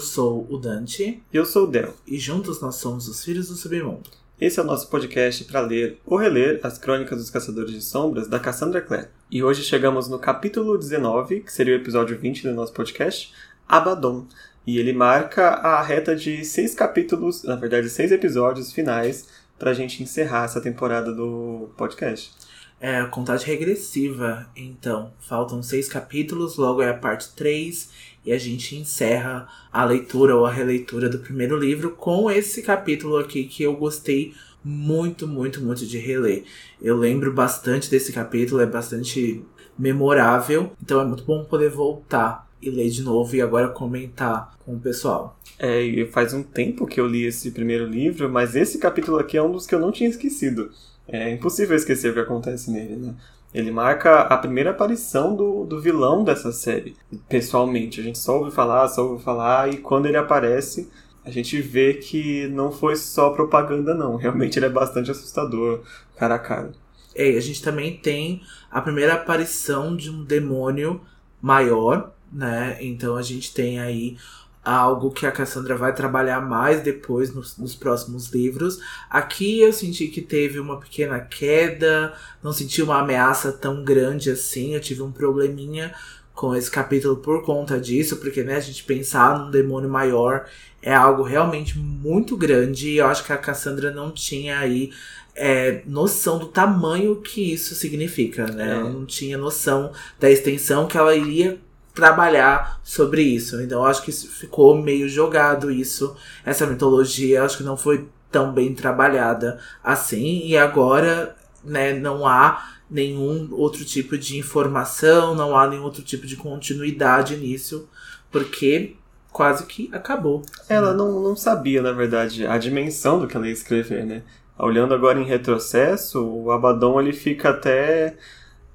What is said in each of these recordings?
sou o Dante. Eu sou o Del. E juntos nós somos os Filhos do Submundo. Esse é o nosso podcast para ler ou reler as Crônicas dos Caçadores de Sombras da Cassandra Clare. E hoje chegamos no capítulo 19, que seria o episódio 20 do nosso podcast, Abaddon. E ele marca a reta de seis capítulos, na verdade, seis episódios finais para a gente encerrar essa temporada do podcast. É, contagem regressiva, então. Faltam seis capítulos, logo é a parte 3 e a gente encerra a leitura ou a releitura do primeiro livro com esse capítulo aqui que eu gostei muito, muito, muito de reler. Eu lembro bastante desse capítulo, é bastante memorável, então é muito bom poder voltar e ler de novo e agora comentar com o pessoal. É, faz um tempo que eu li esse primeiro livro, mas esse capítulo aqui é um dos que eu não tinha esquecido. É impossível esquecer o que acontece nele, né? Ele marca a primeira aparição do, do vilão dessa série. Pessoalmente, a gente só ouve falar, só ouve falar, e quando ele aparece, a gente vê que não foi só propaganda, não. Realmente ele é bastante assustador, cara a cara. É, a gente também tem a primeira aparição de um demônio maior, né? Então a gente tem aí algo que a Cassandra vai trabalhar mais depois nos, nos, próximos livros. Aqui eu senti que teve uma pequena queda, não senti uma ameaça tão grande assim, eu tive um probleminha com esse capítulo por conta disso, porque né, a gente pensar num demônio maior é algo realmente muito grande e eu acho que a Cassandra não tinha aí é, noção do tamanho que isso significa, né? É. Ela não tinha noção da extensão que ela iria trabalhar sobre isso. Então acho que ficou meio jogado isso. Essa mitologia acho que não foi tão bem trabalhada assim. E agora, né, não há nenhum outro tipo de informação, não há nenhum outro tipo de continuidade nisso, porque quase que acabou. Ela não, não sabia, na verdade, a dimensão do que ela ia escrever, né? Olhando agora em retrocesso, o Abaddon ele fica até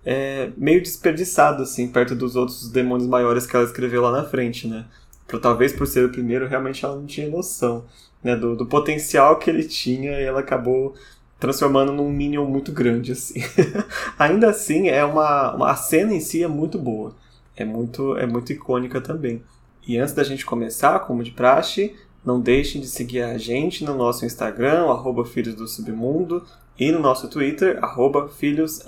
é, meio desperdiçado, assim, perto dos outros demônios maiores que ela escreveu lá na frente, né? Por, talvez por ser o primeiro, realmente ela não tinha noção né, do, do potencial que ele tinha e ela acabou transformando num Minion muito grande, assim. Ainda assim, é uma, uma, a cena em si é muito boa. É muito, é muito icônica também. E antes da gente começar, como de praxe, não deixem de seguir a gente no nosso Instagram, arroba Filhos do Submundo, e no nosso Twitter, arroba filhos,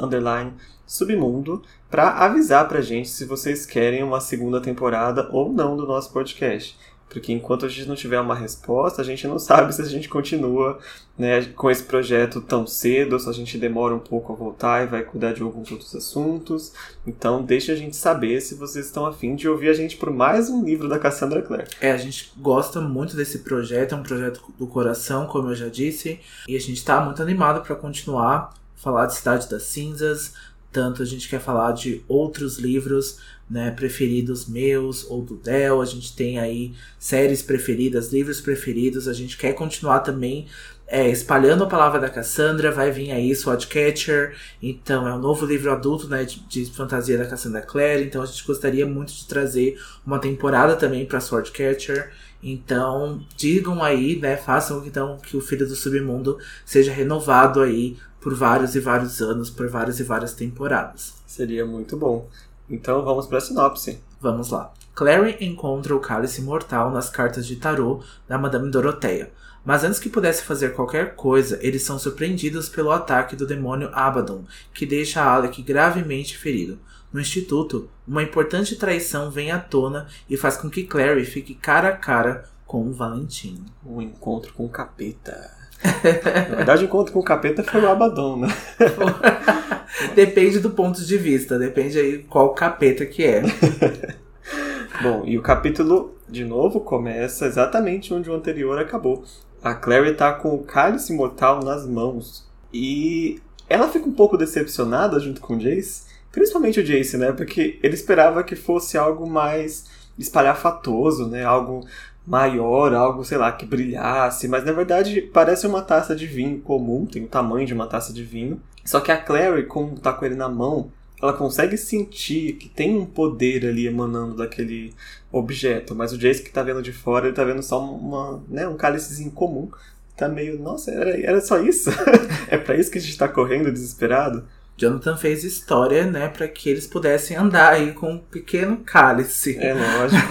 submundo, para avisar pra gente se vocês querem uma segunda temporada ou não do nosso podcast. Porque enquanto a gente não tiver uma resposta, a gente não sabe se a gente continua né, com esse projeto tão cedo, ou se a gente demora um pouco a voltar e vai cuidar de alguns outros assuntos. Então deixa a gente saber se vocês estão afim de ouvir a gente por mais um livro da Cassandra Clare. É, a gente gosta muito desse projeto, é um projeto do coração, como eu já disse, e a gente está muito animado para continuar falar de Cidade das Cinzas, tanto a gente quer falar de outros livros né, preferidos meus ou do Del. A gente tem aí séries preferidas, livros preferidos. A gente quer continuar também é, espalhando a palavra da Cassandra. Vai vir aí Swordcatcher. Então é um novo livro adulto né, de, de fantasia da Cassandra Clare. Então a gente gostaria muito de trazer uma temporada também para Swordcatcher. Então, digam aí, né, façam então que o Filho do Submundo seja renovado aí por vários e vários anos, por várias e várias temporadas. Seria muito bom. Então vamos para a sinopse. Vamos lá. Clary encontra o cálice mortal nas cartas de tarô da Madame Doroteia. Mas antes que pudesse fazer qualquer coisa, eles são surpreendidos pelo ataque do demônio Abaddon, que deixa Alec gravemente ferido. No instituto, uma importante traição vem à tona e faz com que Clary fique cara a cara com o Valentino. Um encontro com o capeta. Na verdade, o encontro com o capeta foi o Abaddon, né? depende do ponto de vista, depende aí qual capeta que é. Bom, e o capítulo, de novo, começa exatamente onde o anterior acabou. A Clary tá com o cálice mortal nas mãos. E ela fica um pouco decepcionada junto com o Jace. Principalmente o Jace, né? Porque ele esperava que fosse algo mais espalhafatoso, né? Algo maior, algo, sei lá, que brilhasse, mas na verdade parece uma taça de vinho comum, tem o tamanho de uma taça de vinho. Só que a Clary, como tá com ele na mão, ela consegue sentir que tem um poder ali emanando daquele objeto, mas o Jace que tá vendo de fora, ele tá vendo só uma, né, um cálicezinho comum. Tá meio, nossa, era, era só isso? é para isso que a gente tá correndo desesperado? Jonathan fez história, né, para que eles pudessem andar aí com um pequeno cálice. É lógico.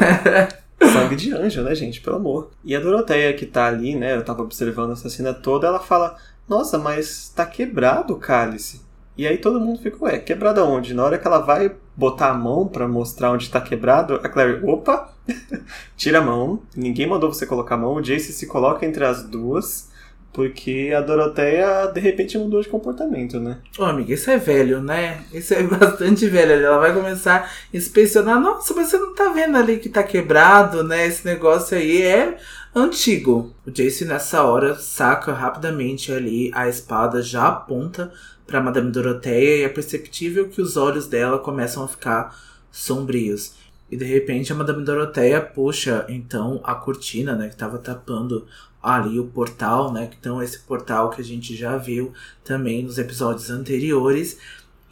Sangue de anjo, né, gente? Pelo amor. E a Doroteia que tá ali, né? Eu tava observando essa cena toda, ela fala: Nossa, mas tá quebrado o cálice. E aí todo mundo fica, ué, quebrado aonde? Na hora que ela vai botar a mão para mostrar onde tá quebrado, a Clary, opa, tira a mão. Ninguém mandou você colocar a mão. O Jace se coloca entre as duas. Porque a Doroteia, de repente, mudou de comportamento, né? Ô, amiga, isso é velho, né? Isso é bastante velho. Ela vai começar a inspecionar. Nossa, mas você não tá vendo ali que tá quebrado, né? Esse negócio aí é antigo. O Jace, nessa hora, saca rapidamente ali a espada, já aponta para Madame Doroteia e é perceptível que os olhos dela começam a ficar sombrios. E de repente a Madame Doroteia puxa então a cortina, né, que estava tapando ali o portal, né? Então esse portal que a gente já viu também nos episódios anteriores.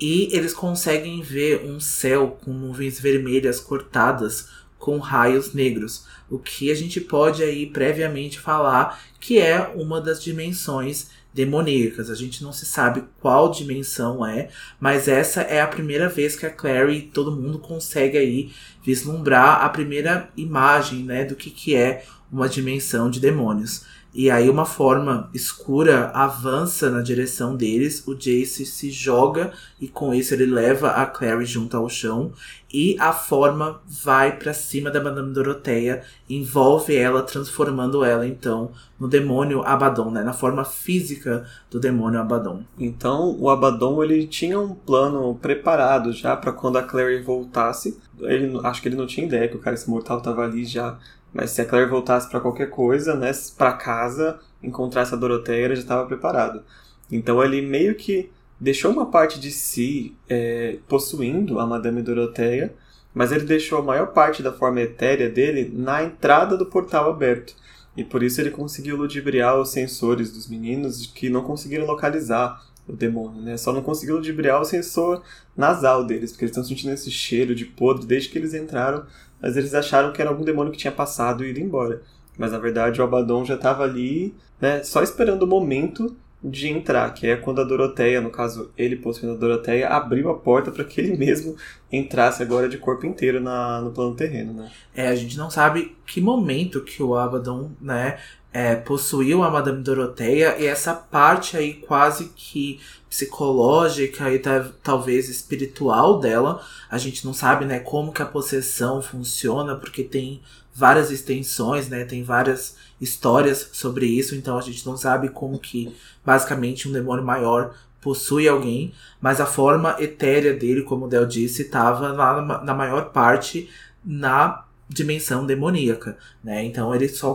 E eles conseguem ver um céu com nuvens vermelhas cortadas com raios negros, o que a gente pode aí previamente falar que é uma das dimensões demoníacas. A gente não se sabe qual dimensão é, mas essa é a primeira vez que a Clary e todo mundo consegue aí vislumbrar a primeira imagem, né, do que que é uma dimensão de demônios. E aí uma forma escura avança na direção deles, o Jace se joga e com isso ele leva a Clary junto ao chão e a forma vai para cima da Madame Doroteia, envolve ela, transformando ela então no demônio Abaddon, né, na forma física do demônio Abaddon. Então o Abaddon ele tinha um plano preparado já para quando a Clary voltasse. Ele acho que ele não tinha ideia que o cara esse mortal estava ali já mas se a Claire voltasse para qualquer coisa, né, para casa, encontrasse a Doroteia, ele já estava preparado. Então ele meio que deixou uma parte de si é, possuindo a Madame Doroteia, mas ele deixou a maior parte da forma etérea dele na entrada do portal aberto. E por isso ele conseguiu ludibriar os sensores dos meninos que não conseguiram localizar o demônio, né? Só não conseguiu ludibriar o sensor nasal deles, porque eles estão sentindo esse cheiro de podre desde que eles entraram mas eles acharam que era algum demônio que tinha passado e ido embora. Mas na verdade o Abaddon já estava ali, né, só esperando o momento de entrar, que é quando a Doroteia, no caso ele possuindo a Doroteia, abriu a porta para que ele mesmo entrasse agora de corpo inteiro na, no plano terreno, né? É, a gente não sabe que momento que o Abaddon, né, é, possuiu a Madame Doroteia e essa parte aí quase que psicológica e talvez espiritual dela. A gente não sabe, né, como que a possessão funciona, porque tem várias extensões, né, tem várias histórias sobre isso, então a gente não sabe como que basicamente um demônio maior possui alguém, mas a forma etérea dele, como o Del disse, estava na, na maior parte na dimensão demoníaca, né? Então ele só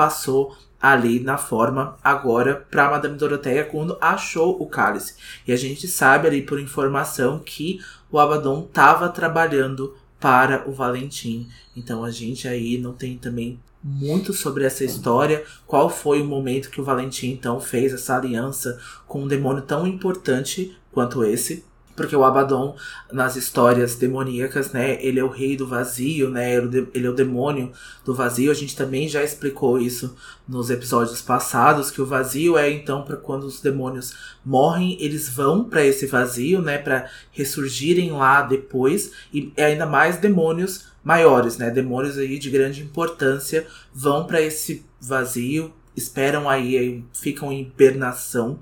passou ali na forma agora para Madame Doroteia quando achou o cálice. E a gente sabe ali por informação que o Abaddon estava trabalhando para o Valentim. Então a gente aí não tem também muito sobre essa história, qual foi o momento que o Valentim então fez essa aliança com um demônio tão importante quanto esse, porque o Abaddon, nas histórias demoníacas, né, ele é o rei do vazio, né, ele é o demônio do vazio. A gente também já explicou isso nos episódios passados, que o vazio é então para quando os demônios morrem, eles vão para esse vazio, né, para ressurgirem lá depois, e é ainda mais demônios maiores, né, demônios aí de grande importância vão para esse vazio, esperam aí, ficam em hibernação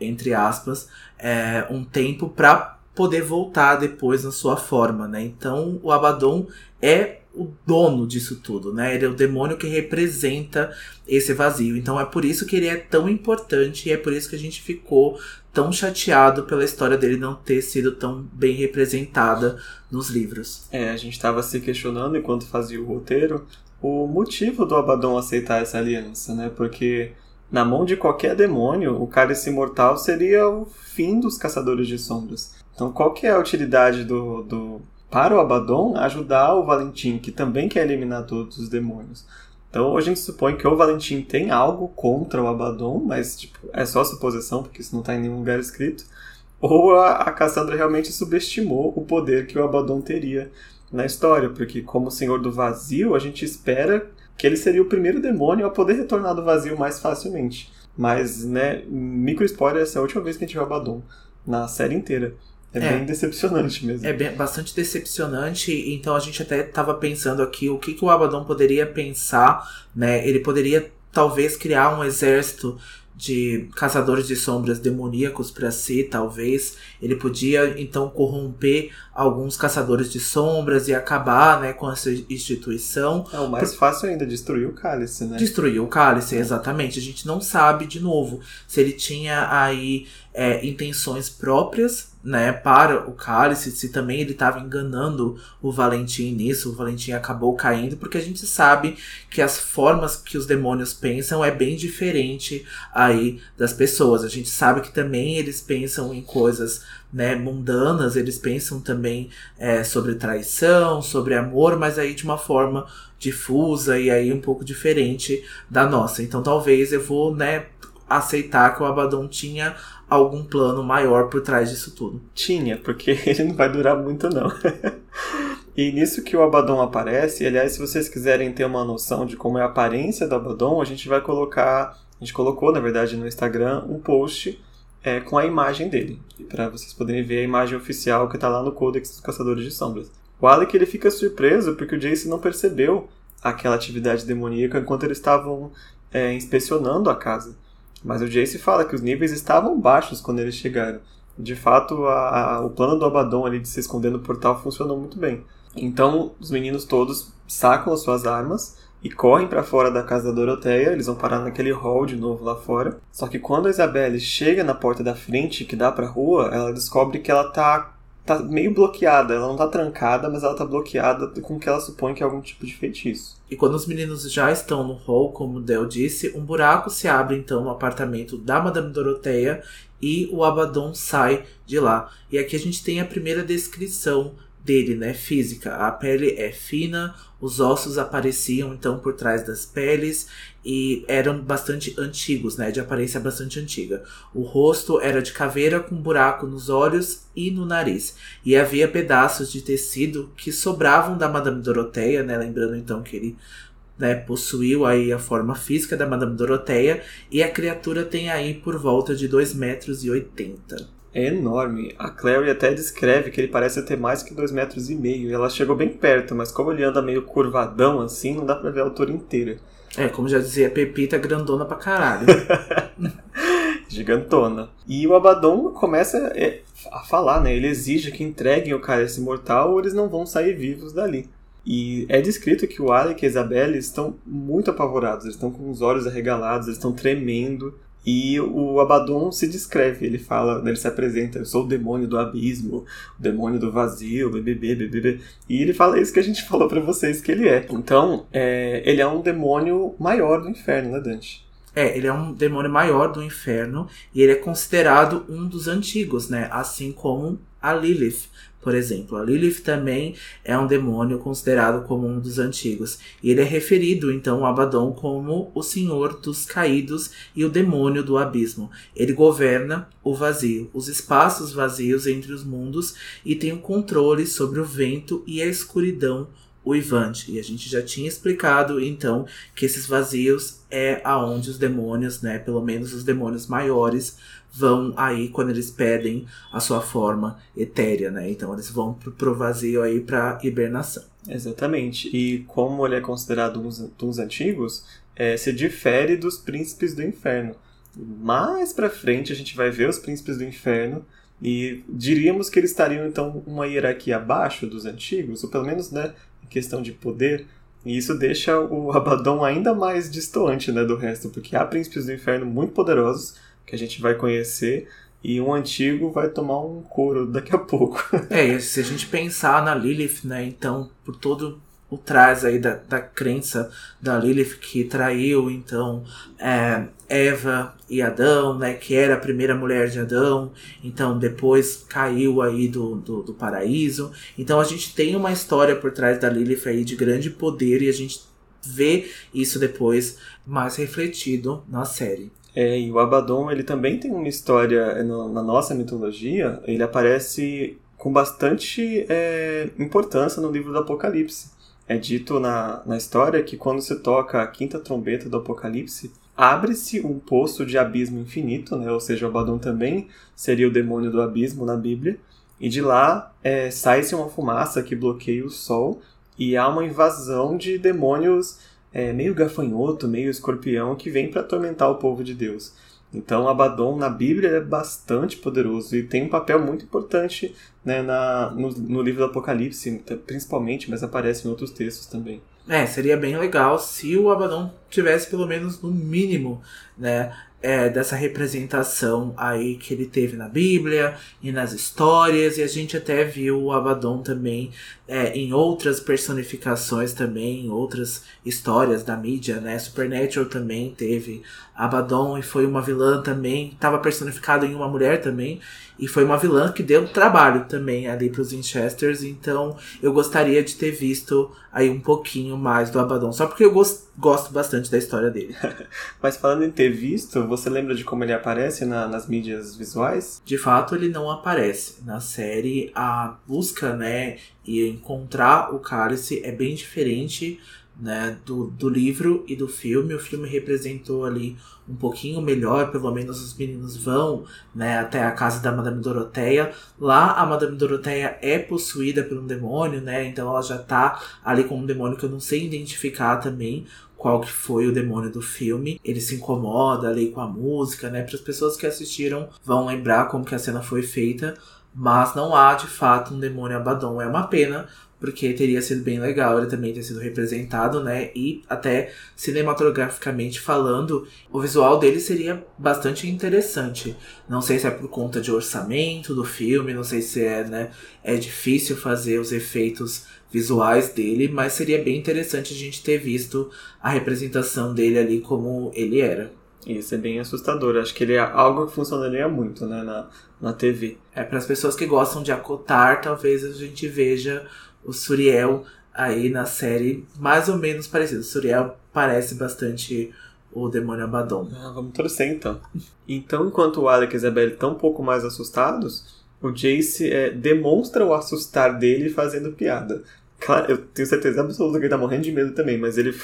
entre aspas, é, um tempo para poder voltar depois na sua forma, né? Então o Abaddon é o dono disso tudo, né? Ele é o demônio que representa esse vazio. Então é por isso que ele é tão importante e é por isso que a gente ficou tão chateado pela história dele não ter sido tão bem representada nos livros. É, a gente estava se questionando enquanto fazia o roteiro o motivo do Abaddon aceitar essa aliança, né? Porque na mão de qualquer demônio, o cálice mortal seria o fim dos caçadores de sombras. Então, qual que é a utilidade do, do para o Abaddon ajudar o Valentim, que também quer eliminar todos os demônios? Então, a gente supõe que o Valentim tem algo contra o Abaddon, mas tipo, é só suposição, porque isso não está em nenhum lugar escrito. Ou a, a Cassandra realmente subestimou o poder que o Abaddon teria na história, porque como Senhor do Vazio, a gente espera que ele seria o primeiro demônio a poder retornar do vazio mais facilmente. Mas, né, micro spoiler, essa é a última vez que a gente vê o Abaddon na série inteira. É, é, bem decepcionante mesmo. É bem, bastante decepcionante. Então a gente até estava pensando aqui o que, que o Abaddon poderia pensar, né? Ele poderia talvez criar um exército de caçadores de sombras demoníacos para si, talvez. Ele podia então corromper alguns caçadores de sombras e acabar né, com essa instituição. É o mais Por... fácil ainda, destruir o cálice, né? Destruir o cálice, exatamente. A gente não sabe, de novo, se ele tinha aí é, intenções próprias né, para o cálice, se também ele estava enganando o Valentim nisso, o Valentim acabou caindo, porque a gente sabe que as formas que os demônios pensam é bem diferente aí das pessoas. A gente sabe que também eles pensam em coisas né, mundanas, eles pensam também é, sobre traição, sobre amor, mas aí de uma forma difusa e aí um pouco diferente da nossa. Então talvez eu vou, né, aceitar que o Abaddon tinha algum plano maior por trás disso tudo. Tinha, porque ele não vai durar muito não. e nisso que o Abaddon aparece, aliás, se vocês quiserem ter uma noção de como é a aparência do Abaddon, a gente vai colocar, a gente colocou, na verdade, no Instagram um post é, com a imagem dele, para vocês poderem ver a imagem oficial que está lá no Codex dos Caçadores de Sombras. O Alec ele fica surpreso porque o Jace não percebeu aquela atividade demoníaca enquanto eles estavam é, inspecionando a casa. Mas o Jace fala que os níveis estavam baixos quando eles chegaram. De fato, a, a, o plano do Abaddon ali de se esconder no portal funcionou muito bem. Então, os meninos todos sacam as suas armas e correm para fora da casa da Doroteia. Eles vão parar naquele hall de novo lá fora. Só que quando a Isabelle chega na porta da frente, que dá pra rua, ela descobre que ela tá tá meio bloqueada. Ela não tá trancada, mas ela tá bloqueada com o que ela supõe que é algum tipo de feitiço. E quando os meninos já estão no hall, como o Del disse, um buraco se abre então no apartamento da Madame Doroteia e o Abaddon sai de lá. E aqui a gente tem a primeira descrição dele, né, física. A pele é fina, os ossos apareciam então por trás das peles e eram bastante antigos, né, de aparência bastante antiga. O rosto era de caveira com buraco nos olhos e no nariz, e havia pedaços de tecido que sobravam da Madame Doroteia, né, lembrando então que ele né, possuiu aí a forma física da Madame Doroteia e a criatura tem aí por volta de 2,80 metros e é enorme. A Clary até descreve que ele parece ter mais que dois metros e meio. Ela chegou bem perto, mas como ele anda meio curvadão assim, não dá pra ver a altura inteira. É, como já dizia Pepita, grandona pra caralho. Gigantona. E o Abaddon começa é, a falar, né? Ele exige que entreguem o cálice mortal ou eles não vão sair vivos dali. E é descrito que o Alec e a Isabelle estão muito apavorados, eles estão com os olhos arregalados, eles estão tremendo. E o Abaddon se descreve, ele fala, ele se apresenta, eu sou o demônio do abismo, o demônio do vazio, BBB, BBB. E ele fala isso que a gente falou para vocês que ele é. Então, é, ele é um demônio maior do inferno, né, Dante? É, ele é um demônio maior do inferno e ele é considerado um dos antigos, né? Assim como a Lilith por exemplo. A Lilith também é um demônio considerado como um dos antigos. E ele é referido, então, a Abaddon como o senhor dos caídos e o demônio do abismo. Ele governa o vazio, os espaços vazios entre os mundos e tem o controle sobre o vento e a escuridão uivante. E a gente já tinha explicado, então, que esses vazios é aonde os demônios, né, pelo menos os demônios maiores, vão aí quando eles pedem a sua forma etérea, né? Então eles vão pro, vazio aí para hibernação. Exatamente. E como ele é considerado um dos antigos, é, se difere dos príncipes do inferno. Mais para frente a gente vai ver os príncipes do inferno e diríamos que eles estariam então uma hierarquia abaixo dos antigos, ou pelo menos, né, em questão de poder. E isso deixa o Abaddon ainda mais distoante, né, do resto, porque há príncipes do inferno muito poderosos que a gente vai conhecer e um antigo vai tomar um couro daqui a pouco. é, se a gente pensar na Lilith, né, então, por todo o trás aí da, da crença da Lilith que traiu, então, é, Eva e Adão, né, que era a primeira mulher de Adão, então depois caiu aí do, do, do paraíso. Então a gente tem uma história por trás da Lilith aí de grande poder e a gente vê isso depois mais refletido na série. É, e o Abaddon, ele também tem uma história é, no, na nossa mitologia, ele aparece com bastante é, importância no livro do Apocalipse. É dito na, na história que quando se toca a quinta trombeta do Apocalipse, abre-se um poço de abismo infinito, né? ou seja, o Abaddon também seria o demônio do abismo na Bíblia, E de lá é, sai-se uma fumaça que bloqueia o sol e há uma invasão de demônios é, meio gafanhoto, meio escorpião que vem para atormentar o povo de Deus. Então Abaddon na Bíblia é bastante poderoso e tem um papel muito importante né, na, no, no livro do Apocalipse, principalmente, mas aparece em outros textos também. É, seria bem legal se o Abaddon tivesse pelo menos no mínimo, né, é, dessa representação aí que ele teve na Bíblia e nas histórias, e a gente até viu o Abaddon também é, em outras personificações também, em outras histórias da mídia, né? Supernatural também teve Abaddon e foi uma vilã também, estava personificado em uma mulher também, e foi uma vilã que deu trabalho também ali para os Winchesters, então eu gostaria de ter visto aí um pouquinho mais do Abaddon, só porque eu gosto, gosto bastante da história dele. Mas falando em ter visto, você lembra de como ele aparece na, nas mídias visuais? De fato, ele não aparece. Na série, a busca, né, e encontrar o cálice é bem diferente né, do, do livro e do filme. O filme representou ali um pouquinho melhor, pelo menos os meninos vão né, até a casa da Madame Doroteia. Lá a Madame Doroteia é possuída por um demônio, né? Então ela já tá ali com um demônio que eu não sei identificar também qual que foi o demônio do filme. Ele se incomoda ali com a música, né? Para as pessoas que assistiram vão lembrar como que a cena foi feita, mas não há de fato um demônio Abaddon. É uma pena, porque teria sido bem legal ele também ter sido representado, né? E até cinematograficamente falando, o visual dele seria bastante interessante. Não sei se é por conta de orçamento do filme, não sei se é, né? É difícil fazer os efeitos visuais dele, mas seria bem interessante a gente ter visto a representação dele ali como ele era. Isso é bem assustador. Acho que ele é algo que funcionaria muito, né, na, na TV. É para as pessoas que gostam de acotar, talvez a gente veja o Suriel aí na série mais ou menos parecido. O Suriel parece bastante o demônio Abaddon. Ah, vamos torcer então. Então, enquanto o Alec e a Isabelle estão um pouco mais assustados, o Jace é, demonstra o assustar dele fazendo piada. Claro, eu tenho certeza absoluta que ele tá morrendo de medo também, mas ele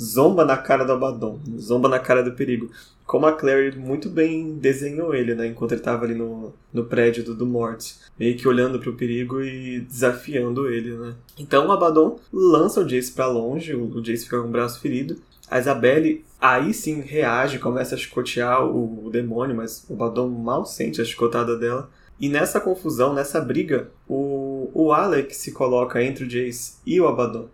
zomba na cara do Abaddon, zomba na cara do perigo. Como a Clary muito bem desenhou ele, né, enquanto ele tava ali no, no prédio do, do Mort, meio que olhando pro perigo e desafiando ele, né. Então o Abaddon lança o Jace para longe, o, o Jace fica com o braço ferido. A Isabelle aí sim reage, começa a chicotear o, o demônio, mas o Abaddon mal sente a chicotada dela. E nessa confusão, nessa briga, o, o Alec se coloca entre o Jace e o Abaddon.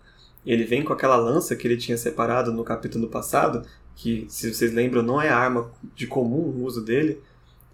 Ele vem com aquela lança que ele tinha separado no capítulo passado, que, se vocês lembram, não é arma de comum uso dele.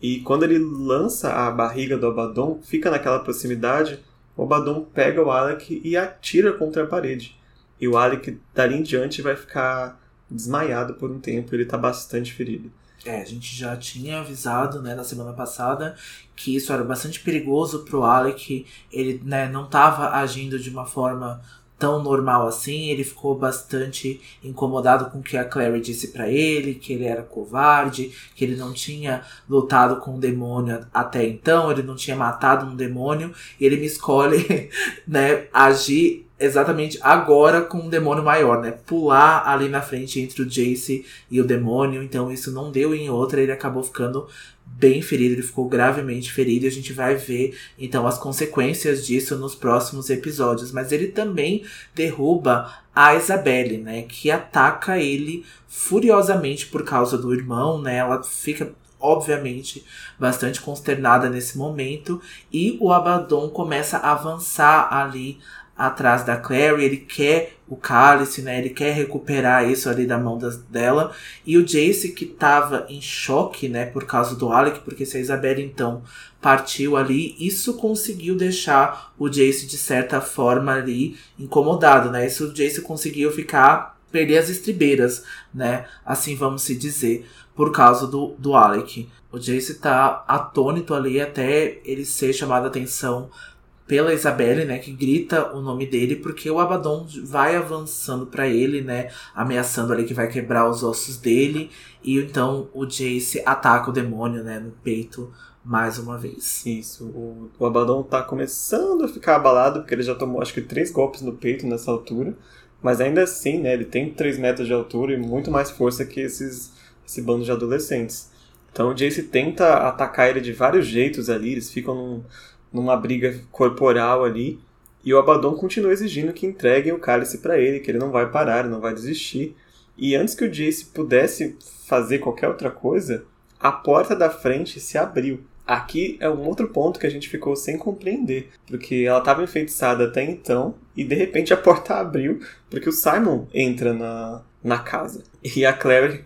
E quando ele lança a barriga do Abaddon, fica naquela proximidade, o Abaddon pega o Alec e atira contra a parede. E o Alec, dali em diante, vai ficar desmaiado por um tempo, ele está bastante ferido. É, a gente já tinha avisado, né, na semana passada que isso era bastante perigoso pro Alec. Ele, né, não estava agindo de uma forma tão normal assim. Ele ficou bastante incomodado com o que a Clary disse para ele, que ele era covarde, que ele não tinha lutado com o demônio até então, ele não tinha matado um demônio. Ele me escolhe, né, agir exatamente agora com um demônio maior, né? Pular ali na frente entre o Jace e o demônio. Então isso não deu em outra, ele acabou ficando bem ferido, ele ficou gravemente ferido e a gente vai ver então as consequências disso nos próximos episódios. Mas ele também derruba a Isabelle, né? Que ataca ele furiosamente por causa do irmão, né? Ela fica obviamente bastante consternada nesse momento e o Abaddon começa a avançar ali atrás da Clary, ele quer o cálice, né? Ele quer recuperar isso ali da mão das, dela. E o Jace, que tava em choque, né, por causa do Alec, porque se a Isabelle então partiu ali, isso conseguiu deixar o Jace de certa forma ali incomodado, né? Isso o Jace conseguiu ficar perder as estribeiras, né? Assim vamos se dizer, por causa do, do Alec. O Jace tá atônito ali até ele ser chamado a atenção pela Isabelle, né, que grita o nome dele, porque o Abaddon vai avançando para ele, né, ameaçando ali que vai quebrar os ossos dele, e então o Jace ataca o demônio, né, no peito mais uma vez. Isso, o, o Abaddon tá começando a ficar abalado, porque ele já tomou acho que três golpes no peito nessa altura, mas ainda assim, né, ele tem 3 metros de altura e muito mais força que esses, esse bando de adolescentes. Então o Jace tenta atacar ele de vários jeitos ali, eles ficam num numa briga corporal ali. E o Abaddon continua exigindo que entreguem o cálice para ele, que ele não vai parar, não vai desistir. E antes que o Jace pudesse fazer qualquer outra coisa, a porta da frente se abriu. Aqui é um outro ponto que a gente ficou sem compreender, porque ela estava enfeitiçada até então e de repente a porta abriu porque o Simon entra na, na casa. E a Claire,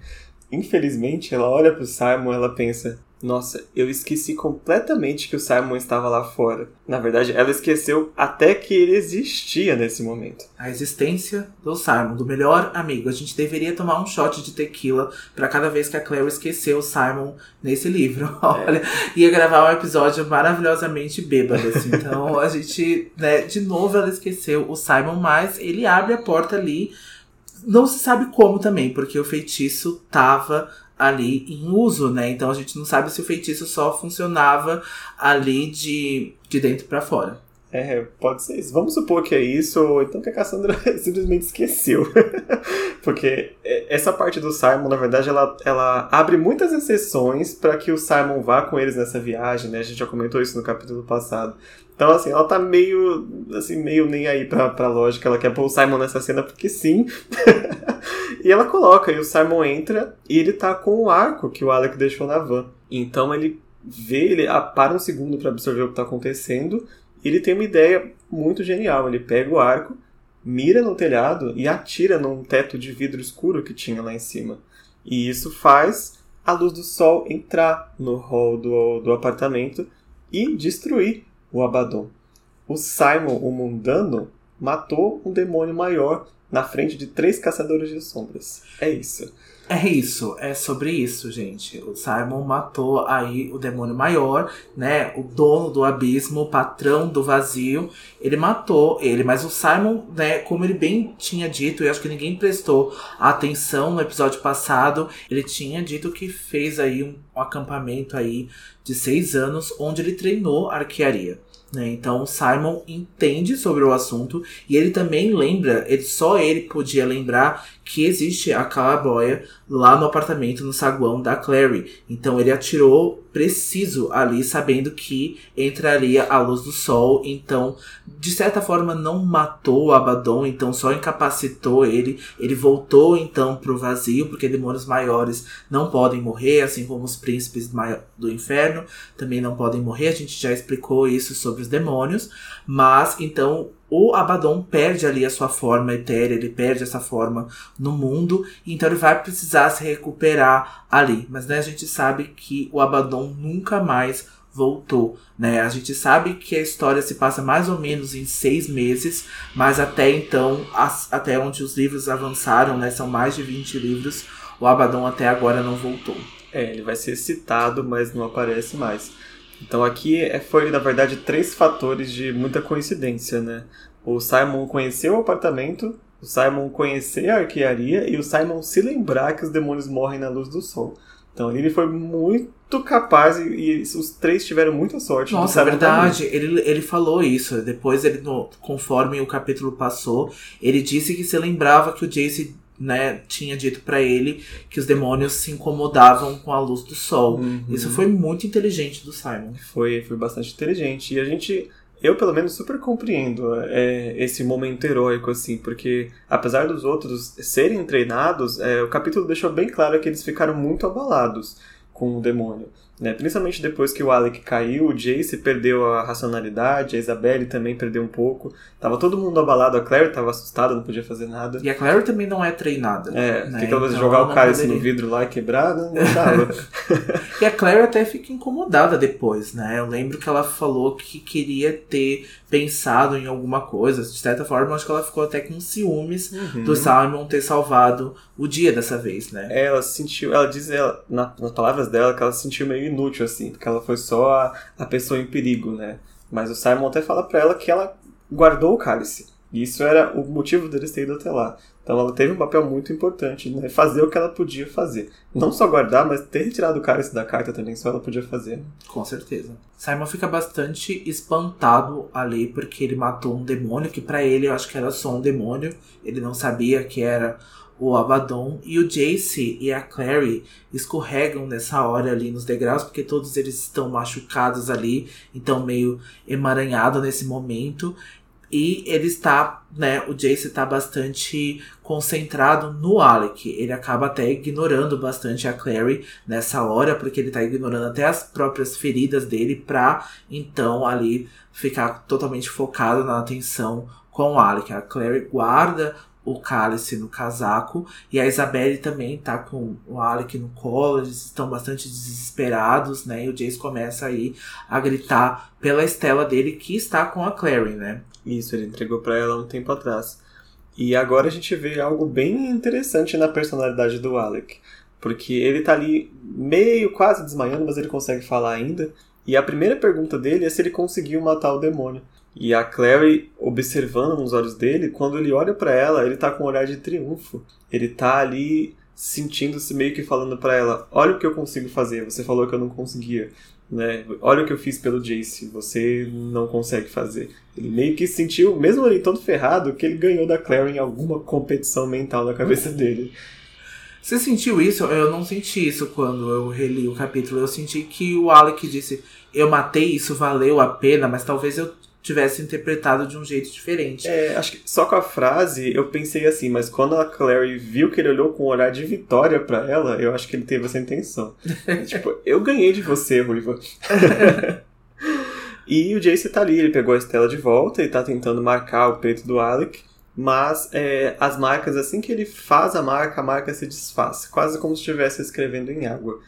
infelizmente, ela olha pro Simon, ela pensa: nossa, eu esqueci completamente que o Simon estava lá fora. Na verdade, ela esqueceu até que ele existia nesse momento. A existência do Simon, do melhor amigo. A gente deveria tomar um shot de tequila para cada vez que a Claire esqueceu o Simon nesse livro. Olha, é. ia gravar um episódio maravilhosamente bêbado, assim. Então a gente, né, de novo ela esqueceu o Simon, mas ele abre a porta ali. Não se sabe como também, porque o feitiço tava ali em uso, né? Então a gente não sabe se o feitiço só funcionava ali de, de dentro para fora. É, pode ser isso. Vamos supor que é isso, ou então que a Cassandra simplesmente esqueceu. Porque essa parte do Simon, na verdade, ela, ela abre muitas exceções para que o Simon vá com eles nessa viagem, né? A gente já comentou isso no capítulo passado. Então, assim, ela tá meio, assim, meio nem aí pra, pra lógica. Ela quer pôr o Simon nessa cena porque sim. e ela coloca, e o Simon entra e ele tá com o arco que o Alec deixou na van. Então ele vê, ele para um segundo para absorver o que tá acontecendo ele tem uma ideia muito genial. Ele pega o arco, mira no telhado e atira num teto de vidro escuro que tinha lá em cima. E isso faz a luz do sol entrar no hall do, do apartamento e destruir o Abaddon. O Simon, o mundano, matou um demônio maior na frente de três caçadores de sombras. É isso. É isso, é sobre isso, gente. O Simon matou aí o demônio maior, né? O dono do abismo, o patrão do vazio. Ele matou ele, mas o Simon, né, como ele bem tinha dito, e acho que ninguém prestou atenção no episódio passado, ele tinha dito que fez aí um, um acampamento aí de seis anos onde ele treinou arquearia. Né? Então Simon entende sobre o assunto e ele também lembra, ele, só ele podia lembrar que existe a calaboia lá no apartamento, no saguão da Clary. Então ele atirou preciso ali, sabendo que entraria a luz do sol. Então, de certa forma, não matou o Abaddon, então só incapacitou ele. Ele voltou então pro vazio, porque demônios maiores não podem morrer, assim como os príncipes do inferno também não podem morrer. A gente já explicou isso sobre os demônios. Mas então o Abaddon perde ali a sua forma etérea, ele perde essa forma no mundo, então ele vai precisar se recuperar ali. Mas né, a gente sabe que o Abaddon nunca mais voltou, né? A gente sabe que a história se passa mais ou menos em seis meses, mas até então, as, até onde os livros avançaram, né? São mais de 20 livros, o Abaddon até agora não voltou. É, ele vai ser citado, mas não aparece mais. Então aqui é, foi, na verdade, três fatores de muita coincidência, né? O Simon conheceu o apartamento, o Simon conhecer a arquearia e o Simon se lembrar que os demônios morrem na luz do sol. Então ele foi muito capaz e, e os três tiveram muita sorte. Nossa, é verdade. Ele, ele falou isso. Depois, ele, no, conforme o capítulo passou, ele disse que se lembrava que o Jace né, tinha dito para ele que os demônios se incomodavam com a luz do sol. Uhum. Isso foi muito inteligente do Simon. Foi, foi bastante inteligente. E a gente, eu pelo menos super compreendo é, esse momento heróico, assim, porque apesar dos outros serem treinados, é, o capítulo deixou bem claro que eles ficaram muito abalados com o demônio. Né? Principalmente depois que o Alec caiu, o Jace perdeu a racionalidade, a Isabelle também perdeu um pouco. Tava todo mundo abalado, a Claire tava assustada, não podia fazer nada. E a Claire também não é treinada. É, né? que talvez então, jogar o cálice poderia... no vidro lá e quebrar, não, não dava. e a Claire até fica incomodada depois, né? Eu lembro que ela falou que queria ter pensado em alguma coisa. De certa forma, acho que ela ficou até com ciúmes uhum. do Simon ter salvado o dia dessa vez, né? É, ela sentiu, ela diz ela, na, nas palavras dela que ela se sentiu meio inútil, assim, porque ela foi só a, a pessoa em perigo, né? Mas o Simon até fala pra ela que ela guardou o cálice. E isso era o motivo deles terem ido até lá. Então ela teve um papel muito importante, né? Fazer o que ela podia fazer. Não só guardar, mas ter retirado o cálice da carta também, só ela podia fazer. Com certeza. Simon fica bastante espantado ali porque ele matou um demônio, que para ele eu acho que era só um demônio. Ele não sabia que era o Abaddon e o Jace e a Clary escorregam nessa hora ali nos degraus, porque todos eles estão machucados ali, então meio emaranhado nesse momento. E ele está, né, o Jace está bastante concentrado no Alec. Ele acaba até ignorando bastante a Clary nessa hora, porque ele está ignorando até as próprias feridas dele pra então ali ficar totalmente focado na atenção com o Alec. A Clary guarda o cálice no casaco e a Isabelle também tá com o Alec no colo, eles estão bastante desesperados, né? E o Jace começa aí a gritar pela Estela dele que está com a Clary, né? Isso, ele entregou para ela um tempo atrás. E agora a gente vê algo bem interessante na personalidade do Alec. Porque ele tá ali meio quase desmaiando, mas ele consegue falar ainda. E a primeira pergunta dele é se ele conseguiu matar o demônio. E a Clary observando nos olhos dele, quando ele olha para ela, ele tá com um olhar de triunfo. Ele tá ali sentindo-se meio que falando para ela: "Olha o que eu consigo fazer, você falou que eu não conseguia" né? Olha o que eu fiz pelo Jace, você não consegue fazer. Ele meio que sentiu, mesmo ele todo ferrado, que ele ganhou da Claire em alguma competição mental na cabeça dele. Você sentiu isso? Eu não senti isso quando eu reli o capítulo. Eu senti que o Alec disse: Eu matei, isso valeu a pena, mas talvez eu tivesse interpretado de um jeito diferente. É, acho que só com a frase eu pensei assim, mas quando a Clary viu que ele olhou com um olhar de vitória para ela, eu acho que ele teve essa intenção. tipo, eu ganhei de você, Ruiva. e o Jace tá ali, ele pegou a Estela de volta e tá tentando marcar o peito do Alec. Mas é, as marcas, assim que ele faz a marca, a marca se desfaz, quase como se estivesse escrevendo em água.